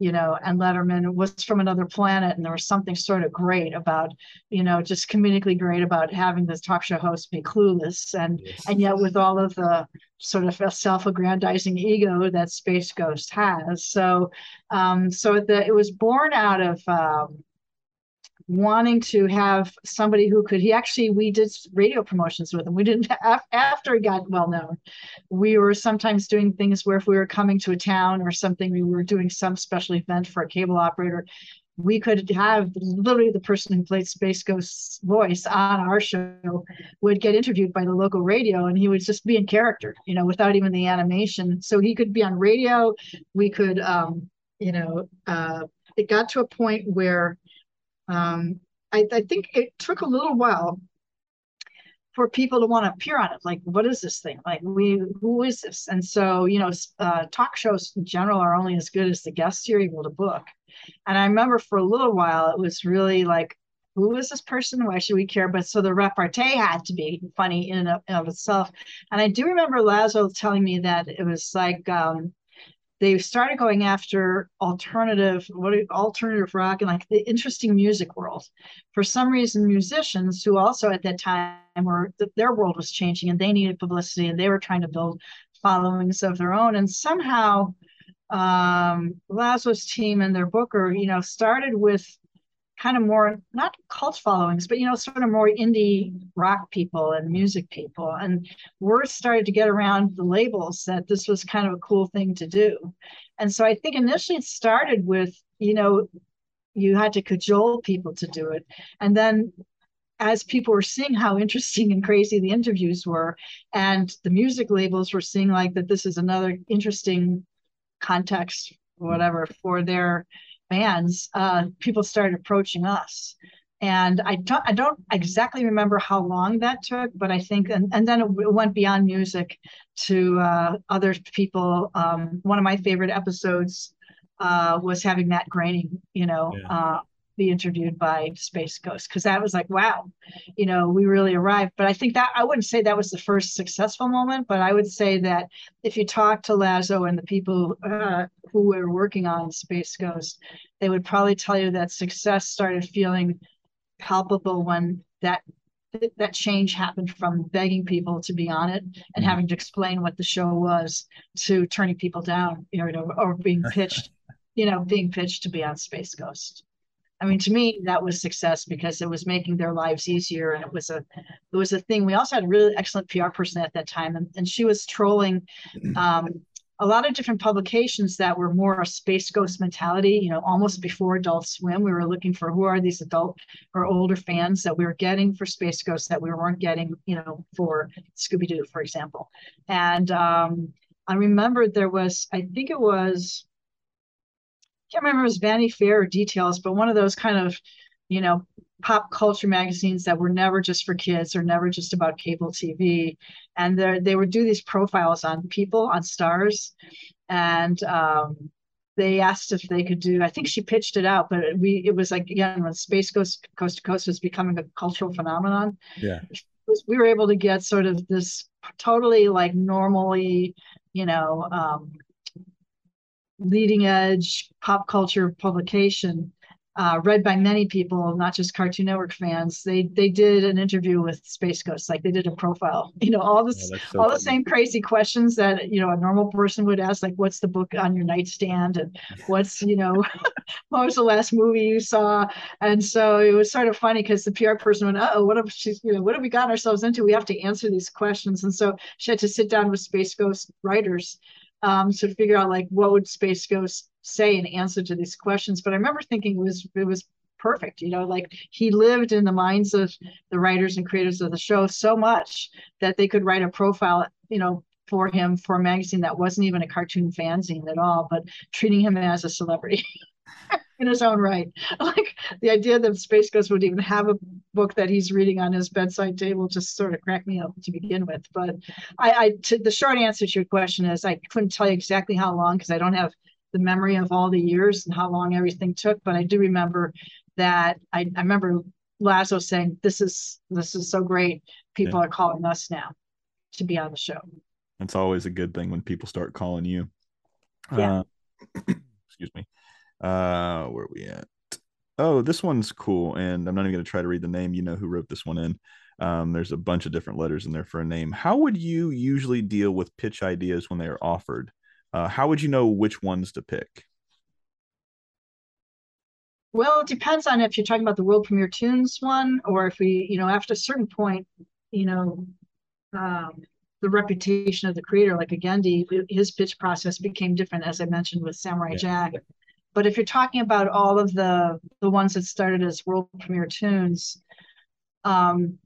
you know, and Letterman was from another planet, and there was something sort of great about, you know, just comedically great about having this talk show host be clueless, and yes. and yet with all of the sort of self-aggrandizing ego that Space Ghost has. So, um, so the, it was born out of um, wanting to have somebody who could he actually we did radio promotions with him we didn't after he got well known we were sometimes doing things where if we were coming to a town or something we were doing some special event for a cable operator we could have literally the person who played Space Ghost's voice on our show would get interviewed by the local radio and he would just be in character, you know, without even the animation. So he could be on radio. We could, um, you know, uh, it got to a point where um, I, I think it took a little while for people to want to appear on it. Like, what is this thing? Like, we who is this? And so, you know, uh, talk shows in general are only as good as the guests you're able to book. And I remember for a little while, it was really like, who is this person? Why should we care? But so the repartee had to be funny in and of, itself. And I do remember Lazzo telling me that it was like um, they started going after alternative what alternative rock and like the interesting music world. For some reason musicians who also at that time were their world was changing and they needed publicity and they were trying to build followings of their own. And somehow um team and their booker you know started with kind of more not cult followings, but you know, sort of more indie rock people and music people. And word started to get around the labels that this was kind of a cool thing to do. And so I think initially it started with, you know, you had to cajole people to do it. And then as people were seeing how interesting and crazy the interviews were, and the music labels were seeing like that this is another interesting context, whatever, for their bands, uh, people started approaching us. And I don't, I don't exactly remember how long that took, but I think, and, and then it went beyond music to uh, other people. Um, one of my favorite episodes uh, was having Matt Groening, you know, yeah. Be interviewed by Space Ghost because that was like, wow, you know, we really arrived. But I think that I wouldn't say that was the first successful moment, but I would say that if you talk to Lazzo and the people uh, who were working on Space Ghost, they would probably tell you that success started feeling palpable when that that change happened from begging people to be on it and mm-hmm. having to explain what the show was to turning people down, you know, or being pitched, you know, being pitched to be on Space Ghost. I mean, to me, that was success because it was making their lives easier, and it was a, it was a thing. We also had a really excellent PR person at that time, and, and she was trolling um, a lot of different publications that were more a space ghost mentality. You know, almost before Adult Swim, we were looking for who are these adult or older fans that we were getting for Space Ghost that we weren't getting, you know, for Scooby Doo, for example. And um, I remember there was, I think it was can't remember if it was Vanity Fair or Details, but one of those kind of, you know, pop culture magazines that were never just for kids or never just about cable TV. And they would do these profiles on people, on stars. And um, they asked if they could do, I think she pitched it out, but we, it was like, again, when Space Ghost Coast to Coast was becoming a cultural phenomenon. Yeah. We were able to get sort of this totally like normally, you know, um, leading edge pop culture publication uh, read by many people, not just Cartoon Network fans. They they did an interview with Space Ghost, like they did a profile. You know, all this, oh, so all funny. the same crazy questions that you know a normal person would ask, like, "What's the book on your nightstand?" and "What's you know, what was the last movie you saw?" And so it was sort of funny because the PR person went, "Oh, what have she, you know, what have we gotten ourselves into? We have to answer these questions." And so she had to sit down with Space Ghost writers um, to figure out like what would Space Ghost say in answer to these questions. But I remember thinking it was it was perfect. You know, like he lived in the minds of the writers and creators of the show so much that they could write a profile, you know, for him for a magazine that wasn't even a cartoon fanzine at all, but treating him as a celebrity. in his own right. Like the idea that Space Ghost would even have a book that he's reading on his bedside table just sort of cracked me up to begin with. But I, I to, the short answer to your question is I couldn't tell you exactly how long because I don't have the memory of all the years and how long everything took. But I do remember that I, I remember Lazzo saying, "This is this is so great. People yeah. are calling us now to be on the show." It's always a good thing when people start calling you. Yeah. Uh, excuse me. Uh, where are we at? Oh, this one's cool, and I'm not even going to try to read the name. You know who wrote this one in. Um, there's a bunch of different letters in there for a name. How would you usually deal with pitch ideas when they are offered? Uh, how would you know which ones to pick? Well, it depends on if you're talking about the world premiere tunes one, or if we, you know, after a certain point, you know, um, the reputation of the creator, like Agendi, his pitch process became different, as I mentioned with Samurai yeah. Jack. But if you're talking about all of the the ones that started as world premiere tunes, um,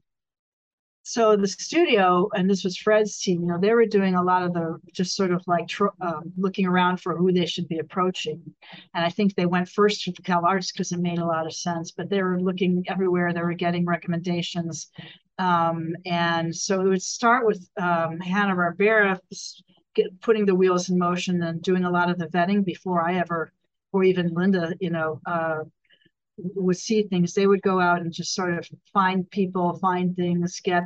so the studio, and this was Fred's team, you know, they were doing a lot of the just sort of like um, looking around for who they should be approaching. And I think they went first to the CalArts because it made a lot of sense, but they were looking everywhere. They were getting recommendations. Um, and so it would start with um, Hanna-Barbera putting the wheels in motion and doing a lot of the vetting before I ever, or even Linda, you know, uh, would see things, they would go out and just sort of find people, find things, get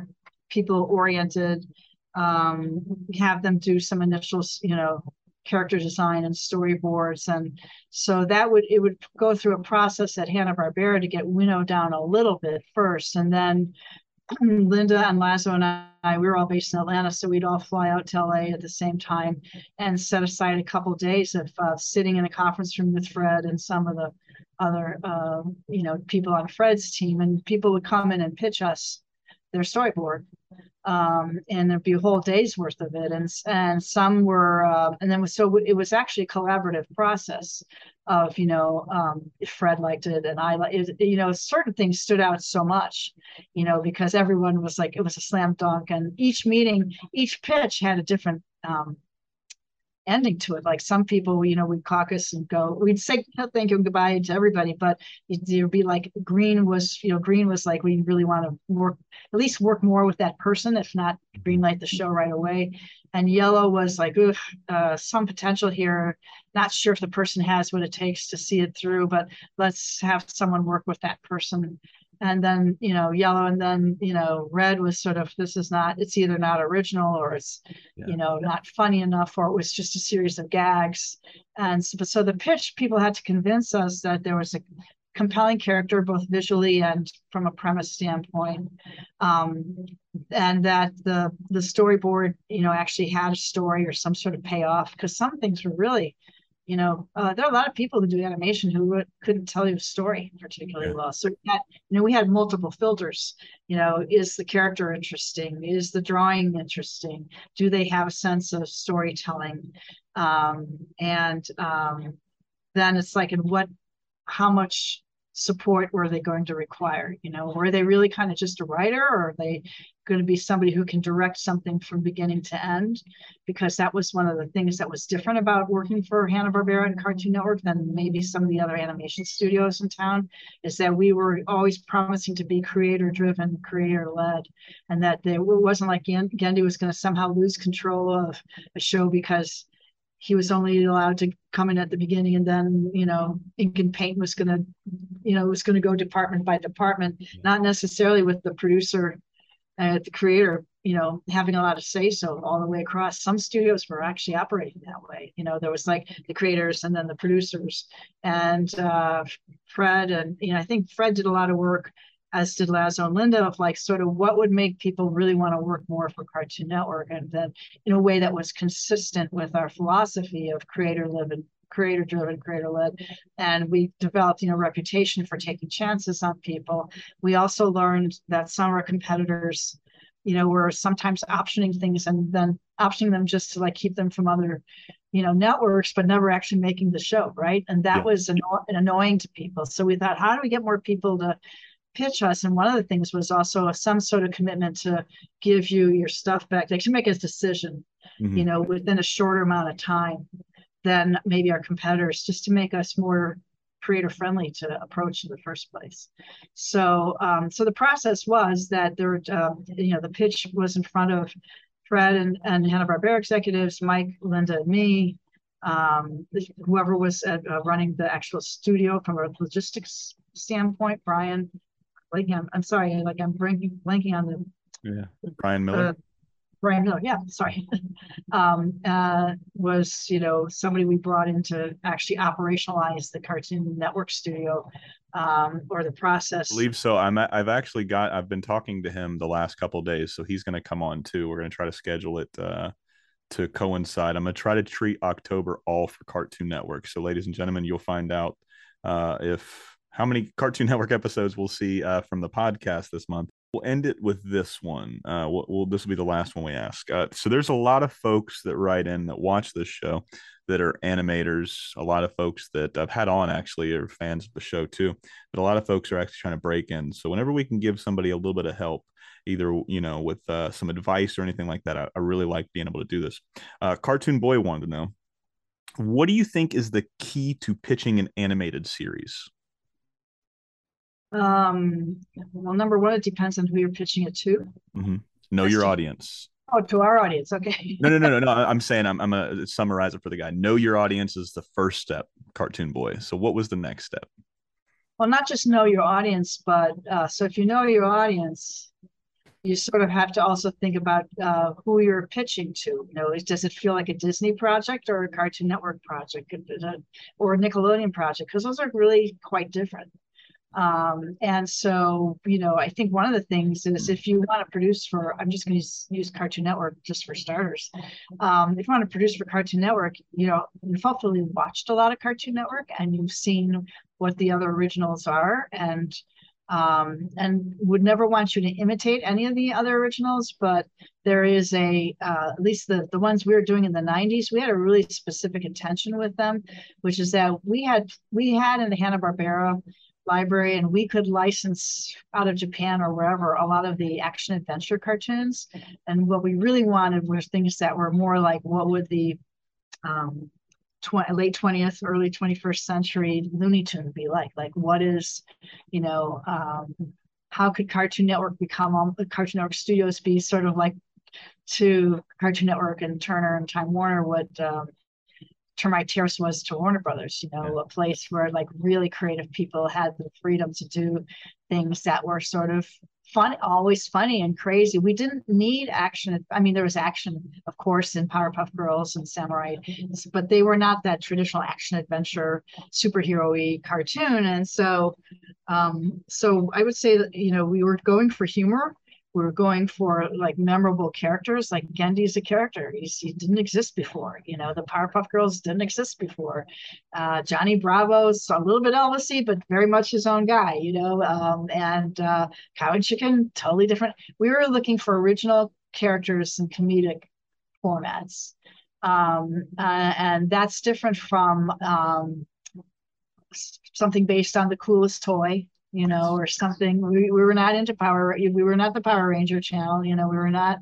people oriented, um, have them do some initial, you know, character design and storyboards. And so that would, it would go through a process at Hanna-Barbera to get winnowed down a little bit first. And then Linda and Lazzo and I, we were all based in Atlanta, so we'd all fly out to LA at the same time and set aside a couple of days of uh, sitting in a conference room with Fred and some of the other, uh, you know, people on Fred's team, and people would come in and pitch us their storyboard, um, and there'd be a whole day's worth of it, and and some were, uh, and then so it was actually a collaborative process of you know um, Fred liked it and I like you know certain things stood out so much you know because everyone was like it was a slam dunk and each meeting each pitch had a different um, ending to it. Like some people, you know, we'd caucus and go, we'd say thank you and goodbye to everybody, but there'd be like green was, you know, green was like, we really want to work, at least work more with that person, if not green light the show right away. And yellow was like, ooh, uh, some potential here. Not sure if the person has what it takes to see it through, but let's have someone work with that person and then you know yellow and then you know red was sort of this is not it's either not original or it's yeah. you know not funny enough or it was just a series of gags and so, so the pitch people had to convince us that there was a compelling character both visually and from a premise standpoint um, and that the the storyboard you know actually had a story or some sort of payoff because some things were really you know, uh, there are a lot of people who do animation who couldn't tell you a story particularly yeah. well. So, had, you know, we had multiple filters. You know, is the character interesting? Is the drawing interesting? Do they have a sense of storytelling? Um, and um, then it's like, in what, how much support were they going to require? You know, were they really kind of just a writer or are they going to be somebody who can direct something from beginning to end? Because that was one of the things that was different about working for Hanna-Barbera and Cartoon Network than maybe some of the other animation studios in town, is that we were always promising to be creator driven, creator led, and that there wasn't like Genndy was going to somehow lose control of a show because he was only allowed to come in at the beginning and then you know ink and paint was going to you know was going to go department by department. Not necessarily with the producer uh, the creator you know having a lot of say so all the way across. Some studios were actually operating that way. You know there was like the creators and then the producers. And uh, fred and you know i think fred did a lot of work as did Lazzo and Linda, of like sort of what would make people really want to work more for Cartoon Network, and then in a way that was consistent with our philosophy of creator driven, creator driven, creator led. And we developed, you know, reputation for taking chances on people. We also learned that some of our competitors, you know, were sometimes optioning things and then optioning them just to like keep them from other you know networks but never actually making the show right and that yeah. was anno- annoying to people so we thought how do we get more people to pitch us. And one of the things was also some sort of commitment to give you your stuff back. They should make a decision, mm-hmm. you know, within a shorter amount of time than maybe our competitors, just to make us more creator friendly to approach in the first place. So, um, so the process was that there, uh, you know, the pitch was in front of Fred and, and Hanna Barbera executives, Mike, Linda, and me. Um, whoever was uh, running the actual studio from a logistics standpoint, Brian blanking on, I'm sorry, like I'm blanking, blanking on the. Yeah, Brian Miller. Uh, Brian Miller, yeah, sorry, um, uh, was you know somebody we brought in to actually operationalize the Cartoon Network studio um, or the process. I believe so. I'm I've actually got I've been talking to him the last couple days, so he's going to come on too. We're going to try to schedule it uh, to coincide. I'm going to try to treat October all for Cartoon Network. So, ladies and gentlemen, you'll find out uh, if how many Cartoon Network episodes we'll see uh, from the podcast this month. we'll end it with this one. Uh, we'll, we'll this will be the last one we ask. Uh, so there's a lot of folks that write in that watch this show that are animators. A lot of folks that I've had on actually are fans of the show too. But a lot of folks are actually trying to break in. So whenever we can give somebody a little bit of help, either you know with uh, some advice or anything like that, I, I, really like being able to do this. Uh, Cartoon Boy wanted to know, what do you think is the key to pitching an animated series? Um, well, number one, it depends on who you're pitching it to. Mm-hmm. Know That's your audience. Oh, to our audience. Okay. no, no, no, no, no. I'm saying I'm I'm a summarizer for the guy. Know your audience is the first step, cartoon boy. So what was the next step? Well, not just know your audience, but uh, so if you know your audience, you sort of have to also think about uh, who you're pitching to. You know, does it feel like a Disney project or a Cartoon Network project or a Nickelodeon project? Because those are really quite different. Um, and so, you know, I think one of the things is if you want to produce for, I'm just going to use, Cartoon Network just for starters. Um, if you want to produce for Cartoon Network, you know, you've hopefully watched a lot of Cartoon Network and you've seen what the other originals are and um, and would never want you to imitate any of the other originals, but there is a, uh, at least the, the ones we were doing in the 90s, we had a really specific intention with them, which is that we had, we had in the Hanna-Barbera library and we could license out of Japan or wherever a lot of the action adventure cartoons. And what we really wanted were things that were more like what would the um, tw- late 20th, early 21st century Looney Tune be like? Like what is, you know, um, how could Cartoon Network become, Cartoon Network Studios be sort of like to Cartoon Network and Turner and Time Warner what um, Termite Terrace was to Warner Brothers, you know, a place where like really creative people had the freedom to do things that were sort of fun, always funny and crazy. We didn't need action. I mean, there was action, of course, in Powerpuff Girls and Samurai, but they were not that traditional action adventure superhero-y cartoon. And so, um, so I would say that you know we were going for humor were going for like memorable characters. Like Genndy's a character; He's, he didn't exist before. You know, the Powerpuff Girls didn't exist before. Uh, Johnny Bravo's a little bit Elvisy, but very much his own guy. You know, um, and uh, Cow and Chicken, totally different. We were looking for original characters and comedic formats, um, uh, and that's different from um, something based on the coolest toy you know, or something. We, we were not into Power. We were not the Power Ranger channel. You know, we were not.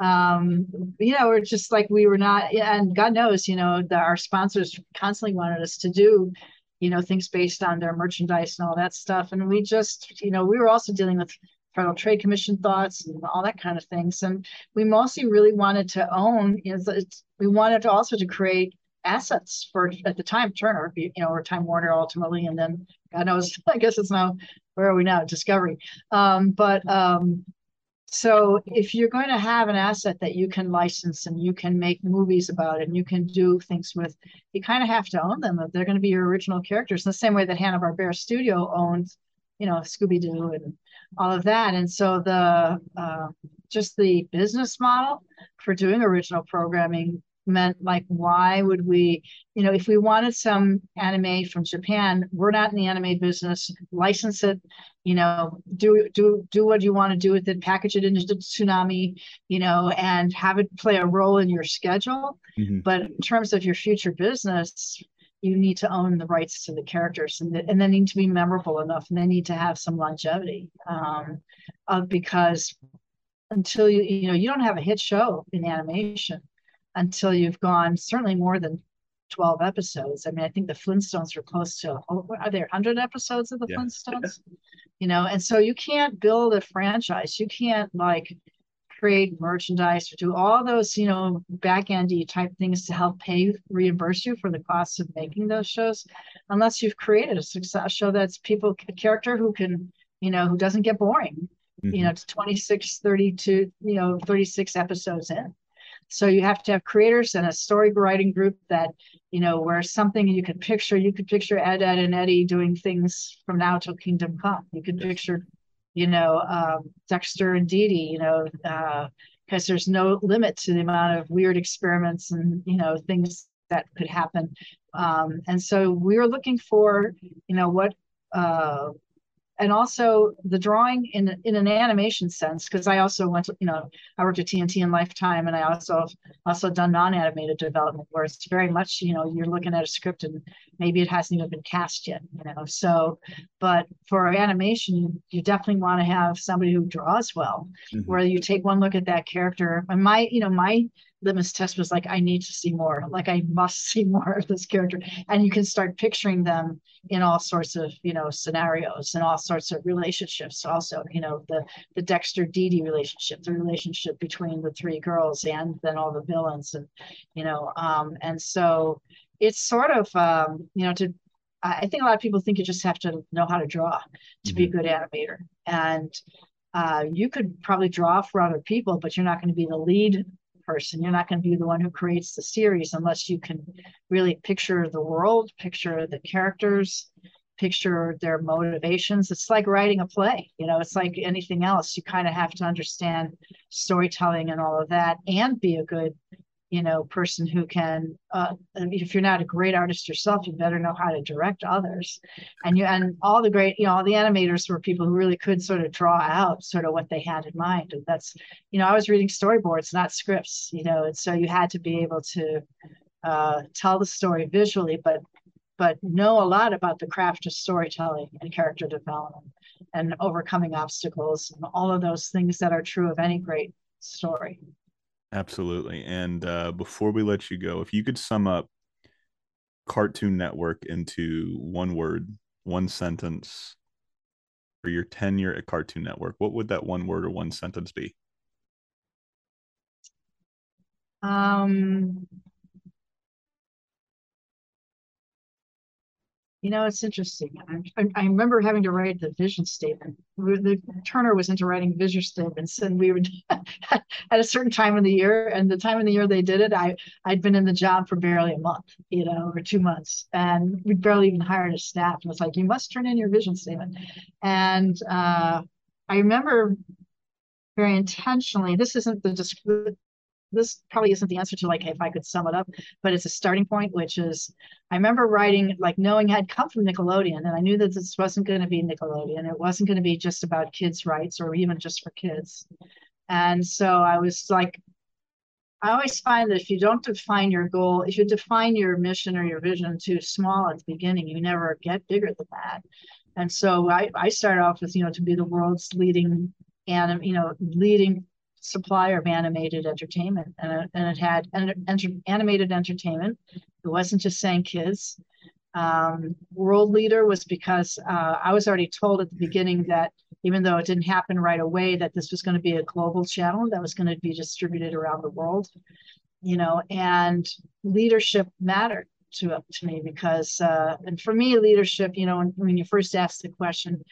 Um, you know, we're just like we were not. And God knows, you know, that our sponsors constantly wanted us to do, you know, things based on their merchandise and all that stuff. And we just, you know, we were also dealing with Federal Trade Commission thoughts and all that kind of things. And we mostly really wanted to own. You know, we wanted to also to create assets for at the time Turner, you know, or Time Warner ultimately, and then God knows, I guess it's now where are we now? Discovery. Um, but um, so if you're going to have an asset that you can license and you can make movies about it and you can do things with, you kind of have to own them. They're going to be your original characters, in the same way that Hanna Barbera Studio owns, you know, Scooby Doo and all of that. And so the uh, just the business model for doing original programming meant like why would we you know if we wanted some anime from japan we're not in the anime business license it you know do do do what you want to do with it package it into Toonami you know and have it play a role in your schedule mm-hmm. but in terms of your future business you need to own the rights to the characters and, the, and they need to be memorable enough and they need to have some longevity um, uh, because until you you know you don't have a hit show in animation until you've gone certainly more than 12 episodes. I mean, I think the Flintstones are close to, oh, are there 100 episodes of the yeah. Flintstones? You know, and so you can't build a franchise. You can't like create merchandise or do all those, you know, back endy type things to help pay, reimburse you for the costs of making those shows, unless you've created a success show that's people, a character who can, you know, who doesn't get boring. Mm-hmm. You know, it's 26, 32, you know, 36 episodes in. So you have to have creators and a story writing group that, you know, where something you could picture, you could picture Ed, Ed, and Eddy doing things from now till kingdom come. You could picture, you know, um, Dexter and Dee Dee, you know, because uh, there's no limit to the amount of weird experiments and, you know, things that could happen. Um, and so we were looking for, you know, what uh, and also the drawing in in an animation sense because I also went to you know I worked at TNT and Lifetime and I also also done non-animated development where it's very much you know you're looking at a script and maybe it hasn't even been cast yet you know so but for animation you definitely want to have somebody who draws well mm-hmm. where you take one look at that character and my you know my litmus test was like i need to see more like i must see more of this character and you can start picturing them in all sorts of you know scenarios and all sorts of relationships also you know the the dexter Dee Dee relationship the relationship between the three girls and then all the villains and you know um and so it's sort of um you know to I think a lot of people think you just have to know how to draw to mm-hmm. be a mm-hmm. good animator. And uh, you could probably draw for other people, but you're not going to be the lead person. You're not going to be the one who creates the series unless you can really picture the world, picture the characters, picture their motivations. It's like writing a play, you know, it's like anything else. You kind of have to understand storytelling and all of that and be a good you know person who can uh, if you're not a great artist yourself you better know how to direct others. And you and all the great you know all the animators were people who really could sort of draw out sort of what they had in mind. And that's you know i was reading storyboards not scripts you know and so you had to be able to uh, tell the story visually but but know a lot about the craft of storytelling and character development and overcoming obstacles and all of those things that are true of any great story Absolutely. And uh, before we let you go, if you could sum up Cartoon Network into one word, one sentence for your tenure at Cartoon Network, what would that one word or one sentence be? Um, You know, it's interesting. I, I, remember having to write the vision statement. The Turner was into writing vision statements, and we were at a certain time of the year. And the time of the year they did it, I I'd been in the job for barely a month, you know, or two months, and we'd barely even hired a staff. And it's like, you must turn in your vision statement. And uh, I remember very intentionally. This isn't the this probably isn't the answer to like if I could sum it up, but it's a starting point, which is I remember writing like knowing I'd come from Nickelodeon and I knew that this wasn't going to be Nickelodeon. It wasn't going to be just about kids' rights or even just for kids. And so I was like, I always find that if you don't define your goal, if you define your mission or your vision too small at the beginning, you never get bigger than that. And so I, I started off with, you know, to be the world's leading and you know leading supplier of animated entertainment, and, it, and it had enter, animated entertainment. It wasn't just saying kids. Um, world leader was because uh, I was already told at the beginning that even though it didn't happen right away, that this was going to be a global channel that was going to be distributed around the world. You know, and leadership mattered to to me because, uh, and for me, leadership. You know, when, when you first asked the question,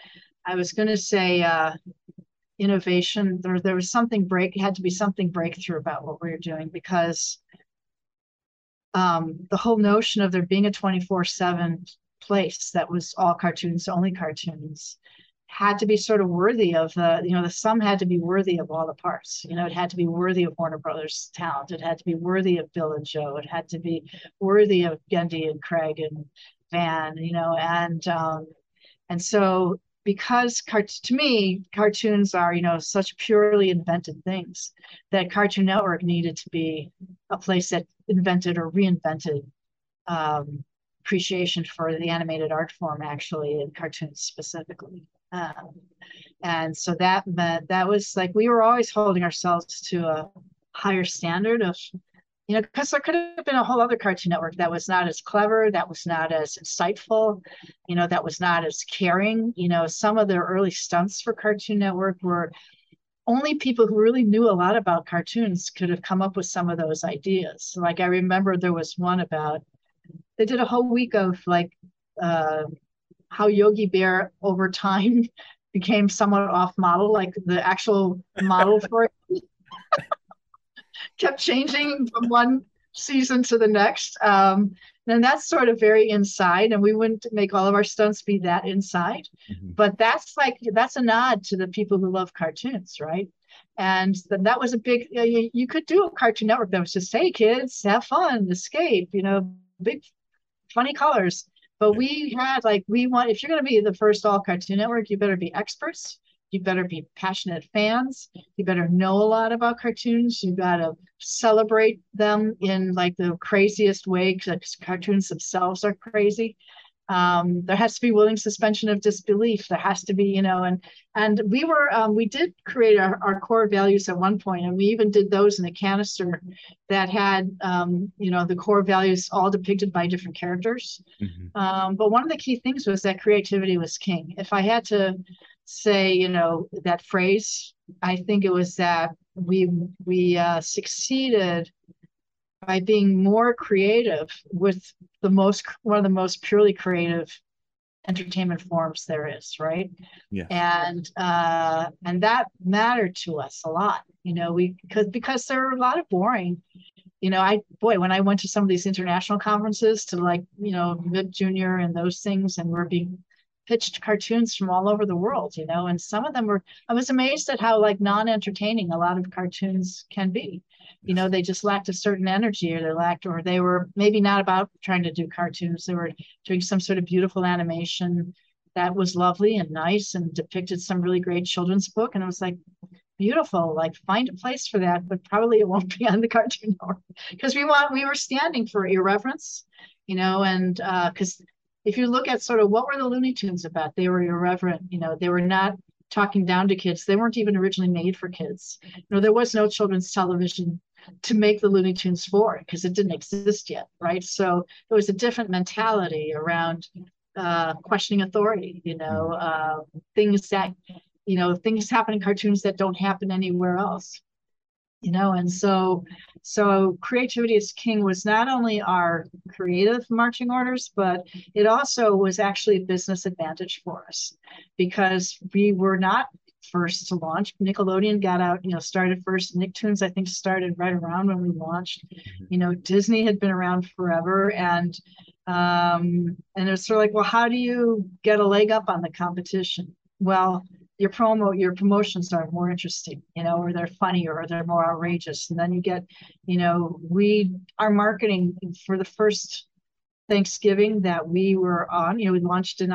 I was going to say uh, innovation there there was something break had to be something breakthrough about what we were doing because um, the whole notion of there being a 24 7 place that was all cartoons only cartoons had to be sort of worthy of the you know the sum had to be worthy of all the parts. You know it had to be worthy of warner brothers talent. It had to be worthy of bill and joe. It had to be worthy of Genndy and craig and van you know and um and so because cart- to me cartoons are you know such purely invented things that cartoon network needed to be a place that invented or reinvented um, appreciation for the animated art form actually in cartoons specifically. Um, and so that meant that was like we were always holding ourselves to a higher standard of you know, because there could have been a whole other Cartoon Network that was not as clever, that was not as insightful, you know, that was not as caring. You know, some of the early stunts for Cartoon Network were only people who really knew a lot about cartoons could have come up with some of those ideas. Like I remember there was one about they did a whole week of like uh, how Yogi Bear over time became somewhat off model, like the actual model for it kept changing from one season to the next. Um, and that's sort of very inside, and we wouldn't make all of our stunts be that inside. Mm-hmm. But that's like that's a nod to the people who love cartoons, right? And then that was a big. You, you could do a Cartoon Network that was just, "Hey kids, have fun, escape," you know, big, funny colors. But Yeah. we had like we want if you're going to be the first all Cartoon Network, you better be experts. You better be passionate fans. You better know a lot about cartoons. You got to celebrate them in like the craziest way because cartoons themselves are crazy um, there has to be willing suspension of disbelief there has to be you know and and we were um, we did create our, our core values at one point and we even did those in a canister that had um, you know the core values all depicted by different characters Mhm. um, but one of the key things was that creativity was king if i had to say you know that phrase i think it was that we we uh, succeeded by being more creative with the most one of the most purely creative entertainment forms there is right Yes. and uh and that mattered to us a lot you know we because because there are a lot of boring you know i boy when i went to some of these international conferences to like you know MIP Junior and those things and we're being pitched cartoons from all over the world you know and some of them were i was amazed at how like non-entertaining a lot of cartoons can be. You know they just lacked a certain energy or they lacked or they were maybe not about trying to do cartoons. They were doing some sort of beautiful animation that was lovely and nice and depicted some really great children's book. And it was like beautiful like find a place for that but probably it won't be on the cartoon because we want we were standing for irreverence you know and uh because if you look at sort of what were the looney tunes about they were irreverent you know they were not talking down to kids they weren't even originally made for kids. You know there was no children's television to make the looney tunes for because it didn't exist yet right? So there was a different mentality around uh questioning authority you know uh things that you know things happen in cartoons that don't happen anywhere else you know and so so creativity is king was not only our creative marching orders but it also was actually a business advantage for us because we were not first to launch. Nickelodeon got out you know started first. Nicktoons i think started right around when we launched. You know disney had been around forever and um and it's sort of like well how do you get a leg up on the competition? Well your promo your promotions are more interesting you know or they're funnier or they're more outrageous. And then you get you know we our marketing for the first thanksgiving that we were on you know we launched in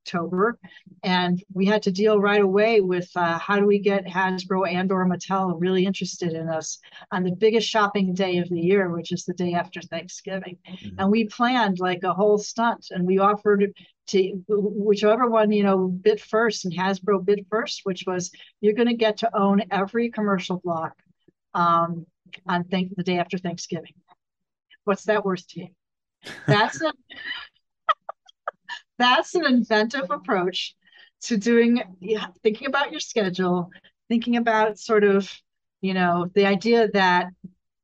october. And we had to deal right away with uh, how do we get hasbro and or mattel really interested in us on the biggest shopping day of the year which is the day after thanksgiving. Mhm. and we planned like a whole stunt and we offered to whichever one you know bid first and hasbro bid first which was you're going to get to own every commercial block um, on thank the day after thanksgiving. What's that worth to you? That's a that's an inventive approach to doing thinking about your schedule thinking about sort of you know the idea that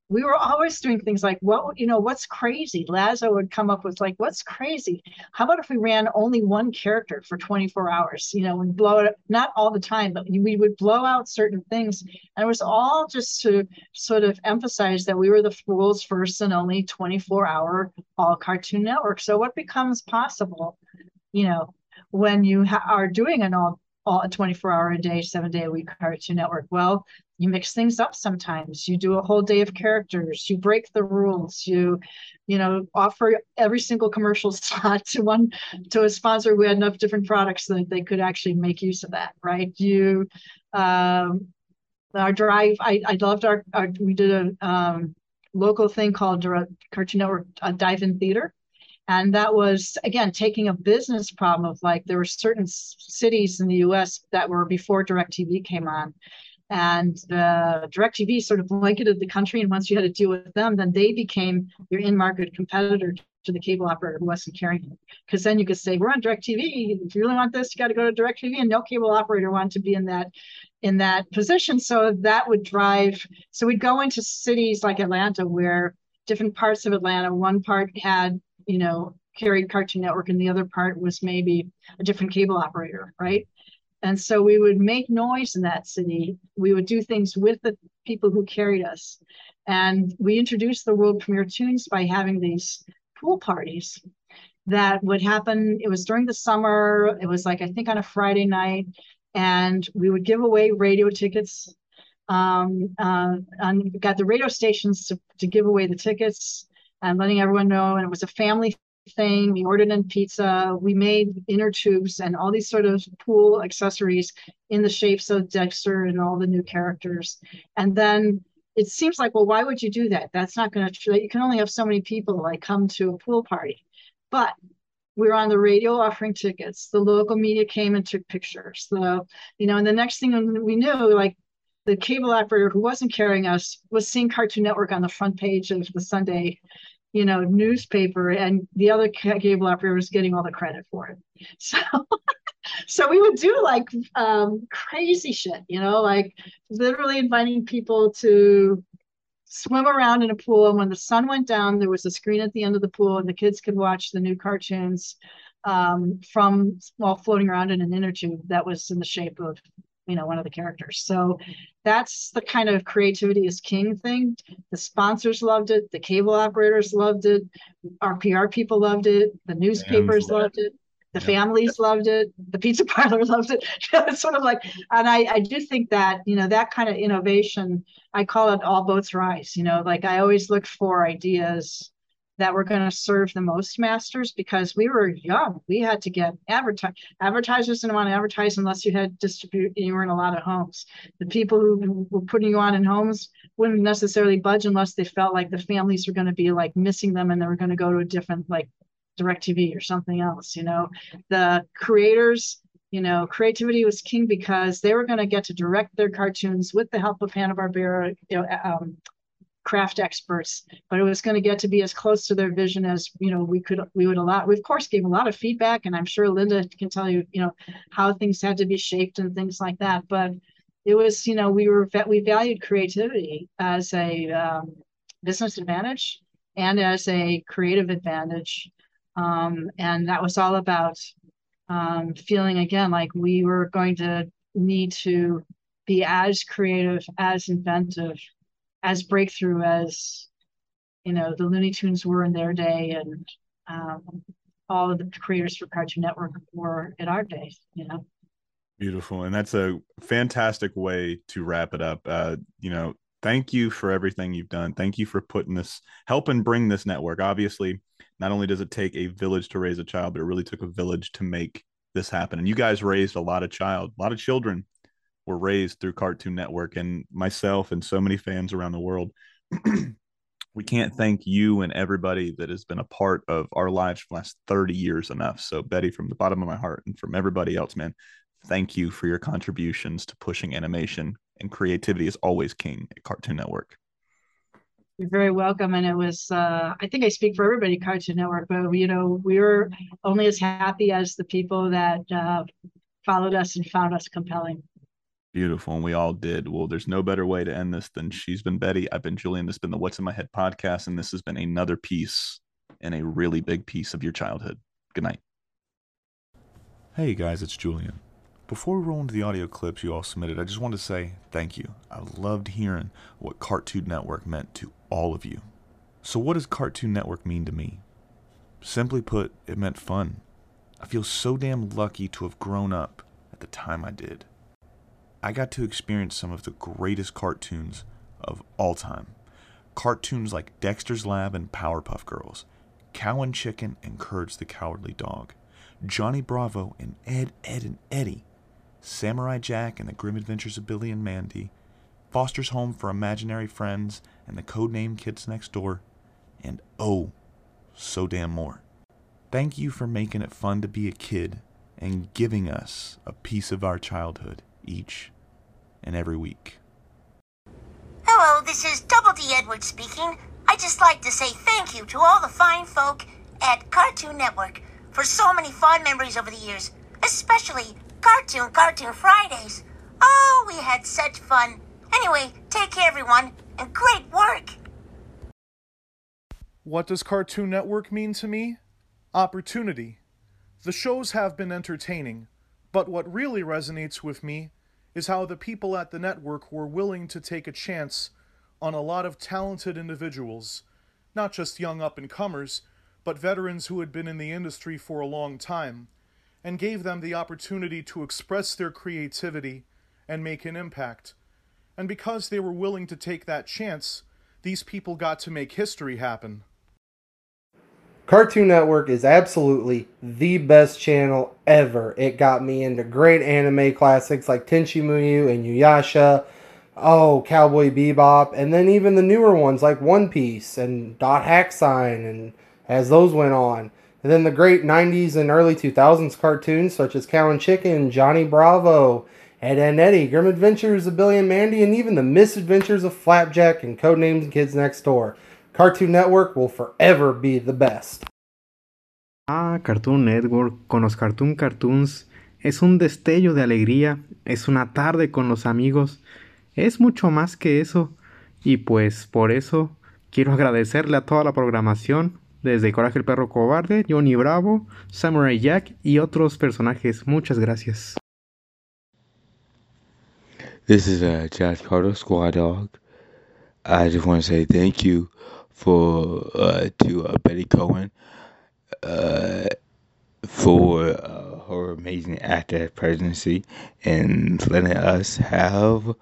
we were always doing things like what you know what's crazy? Lazzo would come up with like what's crazy? How about if we ran only one character for 24 hours? You know and blow it not all the time but we would blow out certain things. And it was all just to sort of emphasize that we were the world's first and only 24 hour all cartoon network. So what becomes possible you know when you ha- are doing an all all a 24 hour a day seven day a week cartoon network? Well you mix things up sometimes. You do a whole day of characters. You break the rules. You you know offer every single commercial slot to one to a sponsor who had enough different products that they could actually make use of that right? You um our drive i i loved our, our we did a um local thing called cartoon network uh, dive in theater. And that was again taking a business problem of like there were certain cities in the us that were before directv came on and uh, DirecTV sort of blanketed the country. And once you had to deal with them, then they became your in-market competitor to the cable operator who wasn't carrying it. Because then you could say, "We're on DirecTV. If you really want this, you got to go to DirecTV." And no cable operator wanted to be in that in that position. So that would drive. So we'd go into cities like Atlanta, where different parts of Atlanta, one part had you know carried Cartoon Network, and the other part was maybe a different cable operator, right? And so we would make noise in that city. We would do things with the people who carried us. And we introduced the world premiere tunes by having these pool parties that would happen. It was during the summer. It was like, I think on a Friday night. And we would give away radio tickets. Um, uh, and got the radio stations to, to give away the tickets and letting everyone know. And it was a family thing. We ordered in pizza. We made inner tubes and all these sort of pool accessories in the shapes of Dexter and all the new characters. And then it seems like, well, why would you do that? That's not going to, you can only have so many people like come to a pool party. But we were on the radio offering tickets. The local media came and took pictures. So, you know, and the next thing we knew, like the cable operator who wasn't carrying us was seeing Cartoon Network on the front page of the Sunday, you know, newspaper, and the other cable operator was getting all the credit for it. So, so we would do like um, crazy shit, you know, like literally inviting people to swim around in a pool. And when the sun went down, there was a screen at the end of the pool, and the kids could watch the new cartoons um, from while floating around in an inner tube that was in the shape of you know one of the characters. So that's the kind of creativity is king thing. The sponsors loved it the cable operators loved it our pr people loved it the newspapers loved it the yep. families loved it the pizza parlor loved it. It's sort of like and I, I do think that you know that kind of innovation i call it all boats rise you know like i always look for ideas that were going to serve the most masters because we were young we had to get advertise advertisers didn't want to advertise unless you had distribute you were in a lot of homes the people who were putting you on in homes wouldn't necessarily budge unless they felt like the families were going to be like missing them and they were going to go to a different like DirecTV or something else. You know, the creators, you know, creativity was king because they were going to get to direct their cartoons with the help of Hanna Barbera, you know, um, craft experts, but it was going to get to be as close to their vision as you know we could. We would allow. We of course gave a lot of feedback, and I'm sure Linda can tell you, you know, how things had to be shaped and things like that. But it was, you know, we were we valued creativity as a um, business advantage and as a creative advantage um, and that was all about um, feeling again like we were going to need to be as creative, as inventive, as breakthrough as you know the Looney Tunes were in their day, and um, all of the creators for Cartoon Network were in our day. You know. Beautiful, and that's a fantastic way to wrap it up. Uh, you know, thank you for everything you've done. Thank you for putting this, helping bring this network. Obviously, not only does it take a village to raise a child, but it really took a village to make this happen. And you guys raised a lot of child, a lot of children were raised through Cartoon Network, and myself and so many fans around the world. we can't thank you and everybody that has been a part of our lives for the last 30 years enough. So, Betty, from the bottom of my heart and from everybody else, man, thank you for your contributions to pushing animation and creativity is always king at Cartoon Network. You're very welcome. And it was, uh, I think I speak for everybody, at Cartoon Network, but you know, we were only as happy as the people that uh, followed us and found us compelling. Beautiful. And we all did. Well, there's no better way to end this than she's been Betty. I've been Julian. This has been the What's in My Head podcast. And this has been another piece and a really big piece of your childhood. Good night. Hey guys, it's Julian. Before we roll into the audio clips you all submitted, I just wanted to say thank you. I loved hearing what Cartoon Network meant to all of you. So, what does Cartoon Network mean to me? Simply put, it meant fun. I feel so damn lucky to have grown up at the time I did. I got to experience some of the greatest cartoons of all time. Cartoons like Dexter's Lab and Powerpuff Girls, Cow and Chicken and Courage the Cowardly Dog, Johnny Bravo and Ed, Edd, and Eddy, Samurai Jack and the Grim Adventures of Billy and Mandy, Foster's Home for Imaginary Friends and the Codename Kids Next Door, and oh, so damn more. Thank you for making it fun to be a kid and giving us a piece of our childhood each and every week. Hello, this is Double D Edwards speaking. I'd just like to say thank you to all the fine folk at Cartoon Network for so many fond memories over the years, especially Cartoon Cartoon Fridays. Oh, we had such fun. Anyway, take care, everyone, and great work! What does Cartoon Network mean to me? Opportunity. The shows have been entertaining, but what really resonates with me is how the people at the network were willing to take a chance on a lot of talented individuals, not just young up and comers, but veterans who had been in the industry for a long time and gave them the opportunity to express their creativity and make an impact. And because they were willing to take that chance, these people got to make history happen. Cartoon Network is absolutely the best channel ever. It got me into great anime classics like Tenchi Muyo and InuYasha. Oh, Cowboy Bebop, and then even the newer ones like One Piece and Dot Hack Sign, and as those went on. And then the great 90s and early 2000s cartoons such as Cow and Chicken, Johnny Bravo, Ed and Eddy, Grim Adventures of Billy and Mandy, and even the misadventures of Flapjack and Codenames and Kids Next Door. Cartoon Network will forever be the best. Ah, Cartoon Network con los Cartoon Cartoons es un destello de alegría, es una tarde con los amigos, es mucho más que eso. Y pues por eso quiero agradecerle a toda la programación, desde Coraje el Perro Cobarde, Johnny Bravo, Samurai Jack y otros personajes. Muchas gracias. This is uh, Josh Carter, Squad Dog. I just want to say thank you for uh, to uh, Betty Cohen uh, for uh, her amazing actor presidency and letting us have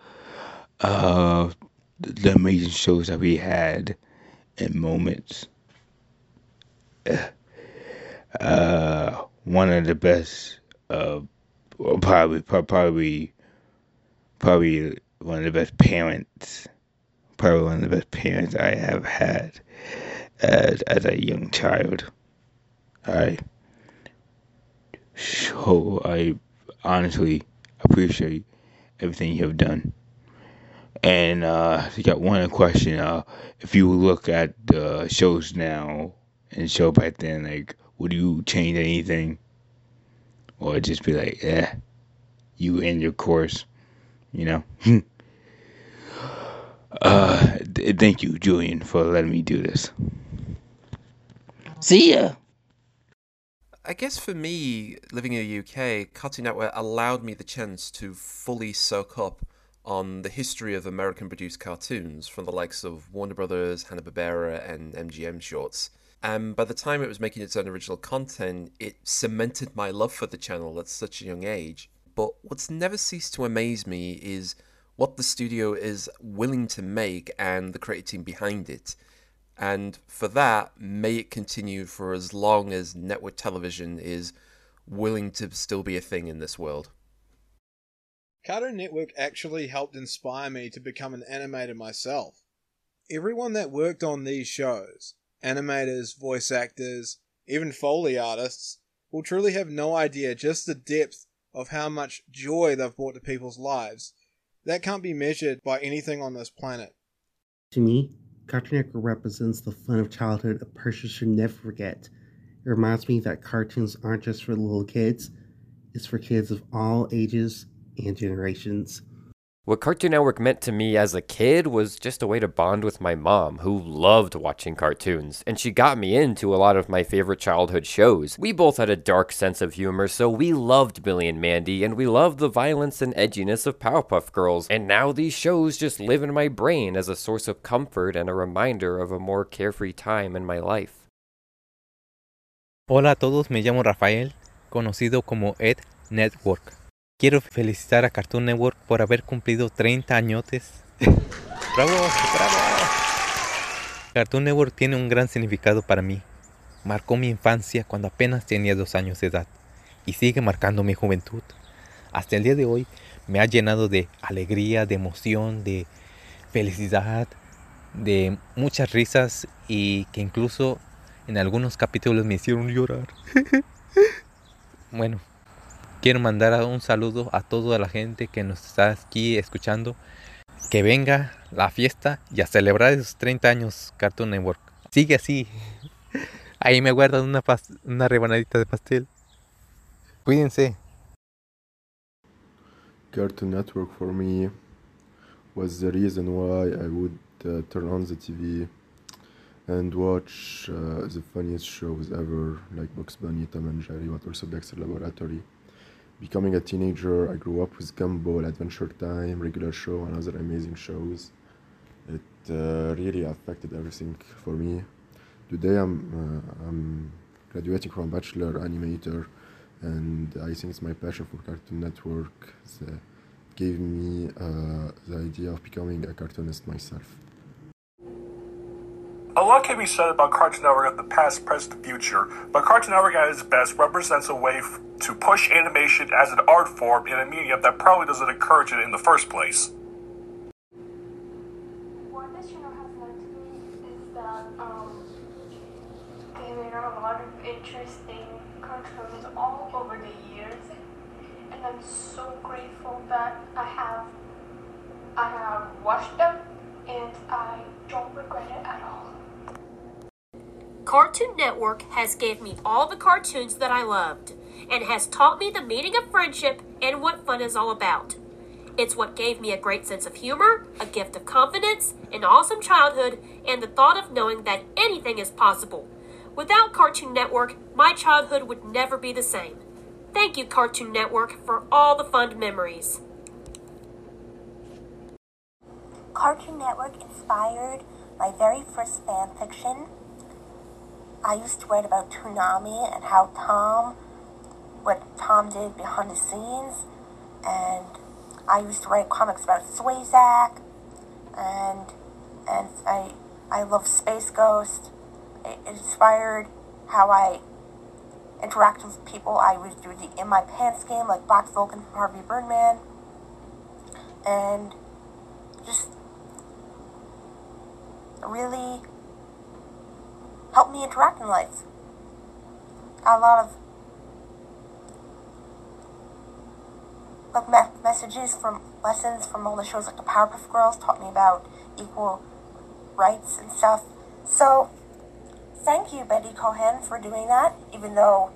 uh, the amazing shows that we had and moments. Uh, one of the best, uh, probably, probably, probably one of the best parents, probably one of the best parents I have had as as a young child. I so I honestly appreciate everything you have done. And uh, I got one question. Uh, if you look at the shows now and show back then, like, would you change anything, or just be like, eh, you end your course, you know? uh, th- thank you, Julian, for letting me do this. See ya. I guess for me, living in the UK, Cartoon Network allowed me the chance to fully soak up on the history of American produced cartoons from the likes of Warner Brothers, Hanna-Barbera, and MGM shorts. And by the time it was making its own original content, it cemented my love for the channel at such a young age. But what's never ceased to amaze me is what the studio is willing to make and the creative team behind it. And for that, may it continue for as long as network television is willing to still be a thing in this world. Cartoon Network actually helped inspire me to become an animator myself. Everyone that worked on these shows, animators, voice actors, even Foley artists, will truly have no idea just the depth of how much joy they've brought to people's lives. That can't be measured by anything on this planet. To me, Cartoon Network represents the fun of childhood a person should never forget. It reminds me that cartoons aren't just for little kids, it's for kids of all ages and generations. What Cartoon Network meant to me as a kid was just a way to bond with my mom, who loved watching cartoons, and she got me into a lot of my favorite childhood shows. We both had a dark sense of humor, so we loved Billy and Mandy, and we loved the violence and edginess of Powerpuff Girls, and now these shows just live in my brain as a source of comfort and a reminder of a more carefree time in my life. Hola a todos, me llamo Rafael, conocido como Ed Network. Quiero felicitar a Cartoon Network por haber cumplido 30 añotes. ¡Bravo! ¡Bravo! Cartoon Network tiene un gran significado para mí. Marcó mi infancia cuando apenas tenía dos años de edad y sigue marcando mi juventud. Hasta el día de hoy me ha llenado de alegría, de emoción, de felicidad, de muchas risas y que incluso en algunos capítulos me hicieron llorar. bueno, quiero mandar un saludo a toda la gente que nos está aquí escuchando. Que venga la fiesta y a celebrar esos 30 años Cartoon Network. Sigue así. Ahí me guardan una, una rebanadita de pastel. Cuídense. Cartoon Network for me was the reason why I would uh, turn on the TV and watch uh, the funniest shows ever, like Bugs Bunny, Tom and Jerry, but also Dexter Laboratory. Becoming a teenager, I grew up with Gumball, Adventure Time, Regular Show, and other amazing shows. It uh, really affected everything for me. Today, I'm uh, I'm graduating from Bachelor Animator, and I think it's my passion for Cartoon Network that gave me uh, the idea of becoming a cartoonist myself. A lot can be said about Cartoon Network of the past, present, future, but Cartoon Network at its best represents a way f- to push animation as an art form in a medium that probably doesn't encourage it in the first place. What this channel has meant to me is that um, they made a lot of interesting cartoons all over the years, and I'm so grateful that I have I have watched them, and I don't regret it at all. Cartoon Network has gave me all the cartoons that I loved and has taught me the meaning of friendship and what fun is all about. It's what gave me a great sense of humor, a gift of confidence, an awesome childhood, and the thought of knowing that anything is possible. Without Cartoon Network, my childhood would never be the same. Thank you, Cartoon Network, for all the fond memories. Cartoon Network inspired my very first fan fiction. I used to write about Toonami and how Tom, what Tom did behind the scenes, and I used to write comics about Swayzak, and and I I love Space Ghost. It inspired how I interact with people. I would do the In My Pants game, like Black Vulcan from Harvey Birdman, and just really helped me interact in life. A lot of like me- messages from lessons from all the shows like the Powerpuff Girls taught me about equal rights and stuff. So thank you, Betty Cohen, for doing that. Even though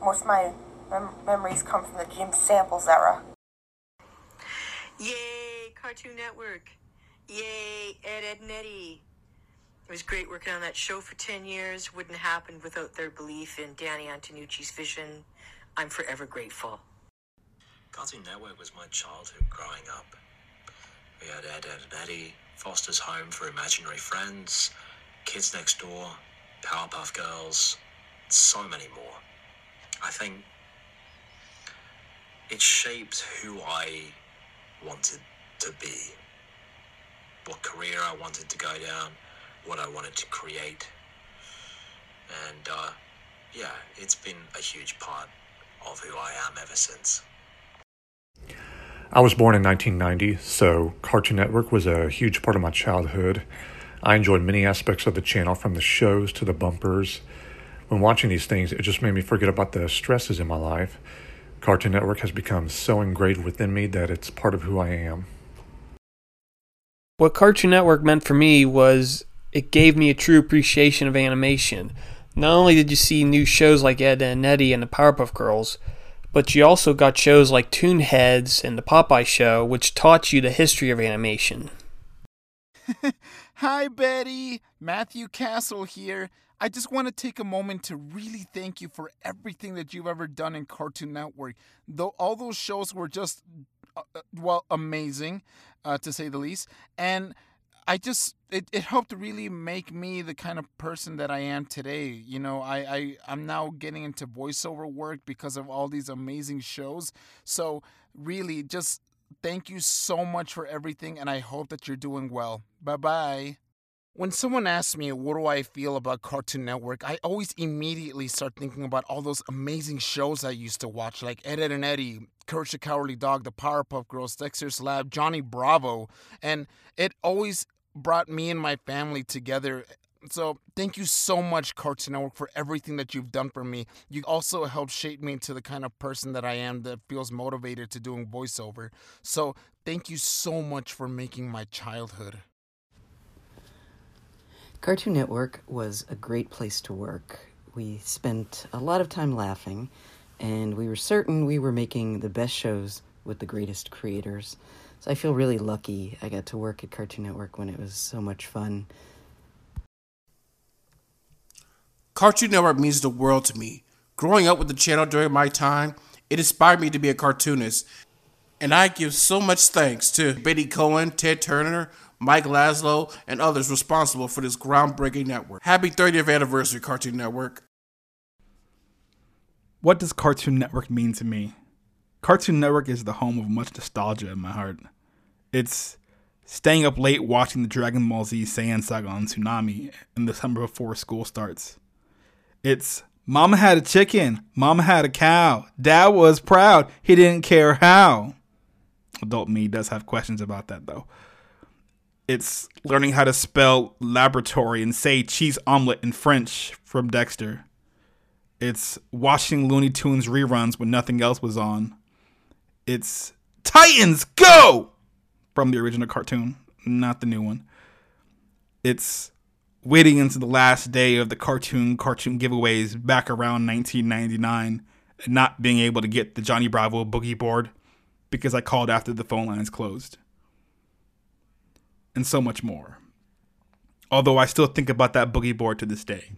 most of my mem- memories come from the Jim Samples era. Yay, Cartoon Network. Yay, Ed, Edd, and Eddy. It was great working on that show for 10 years. Wouldn't have happened without their belief in Danny Antonucci's vision. I'm forever grateful. Cartoon Network was my childhood growing up. We had Ed, Edd, and Eddy, Foster's Home for Imaginary Friends, Kids Next Door, Powerpuff Girls, so many more. I think it shaped who I wanted to be, what career I wanted to go down, what I wanted to create. And uh, yeah, it's been a huge part of who I am ever since. I was born in 1990, so Cartoon Network was a huge part of my childhood. I enjoyed many aspects of the channel, from the shows to the bumpers. When watching these things, it just made me forget about the stresses in my life. Cartoon Network has become so ingrained within me that it's part of who I am. What Cartoon Network meant for me was it gave me a true appreciation of animation. Not only did you see new shows like Ed and Eddy and the Powerpuff Girls, but you also got shows like Toonheads and the Popeye Show, which taught you the history of animation. Hi, Betty. Matthew Castle here. I just want to take a moment to really thank you for everything that you've ever done in Cartoon Network. Though all those shows were just, uh, uh, well, amazing, uh, to say the least. And I just it, it helped really make me the kind of person that I am today. You know, I, I I'm now getting into voiceover work because of all these amazing shows. So really just thank you so much for everything and I hope that you're doing well. Bye bye. When someone asks me what do I feel about Cartoon Network, I always immediately start thinking about all those amazing shows I used to watch, like Ed, Edd and Eddy, Courage the Cowardly Dog, The Powerpuff Girls, Dexter's Lab, Johnny Bravo, and it always brought me and my family together. So thank you so much, Cartoon Network, for everything that you've done for me. You also helped shape me into the kind of person that I am that feels motivated to doing voiceover. So thank you so much for making my childhood. Cartoon Network was a great place to work. We spent a lot of time laughing, and we were certain we were making the best shows with the greatest creators. So I feel really lucky I got to work at Cartoon Network when it was so much fun. Cartoon Network means the world to me. Growing up with the channel during my time, it inspired me to be a cartoonist. And I give so much thanks to Betty Cohen, Ted Turner, Mike Lazzo, and others responsible for this groundbreaking network. Happy 30th anniversary, Cartoon Network. What does Cartoon Network mean to me? Cartoon Network is the home of much nostalgia in my heart. It's staying up late watching the Dragon Ball Z Saiyan saga on Toonami in the summer before school starts. It's Mama had a chicken, Mama had a cow, Dad was proud, he didn't care how. Adult me does have questions about that though. It's learning how to spell laboratory and say cheese omelet in French from Dexter. It's watching Looney Tunes reruns when nothing else was on. It's Titans Go! from the original cartoon, not the new one. It's waiting into the last day of the cartoon cartoon giveaways back around 1999 and not being able to get the Johnny Bravo boogie board because I called after the phone lines closed. And so much more. Although I still think about that boogie board to this day.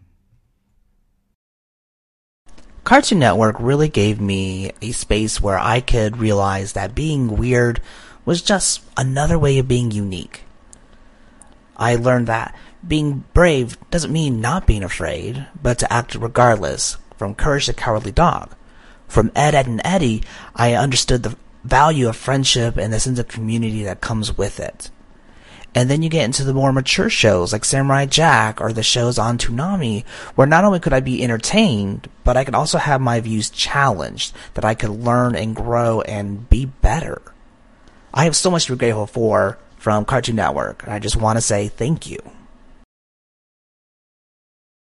Cartoon Network really gave me a space where I could realize that being weird was just another way of being unique. I learned that being brave doesn't mean not being afraid, but to act regardless, from Courage the Cowardly Dog. From Ed, Edd, and Eddy, I understood the value of friendship and the sense of community that comes with it. And then you get into the more mature shows like Samurai Jack or the shows on Toonami, where not only could I be entertained, but I could also have my views challenged, that I could learn and grow and be better. I have so much to be grateful for from Cartoon Network, and I just want to say thank you.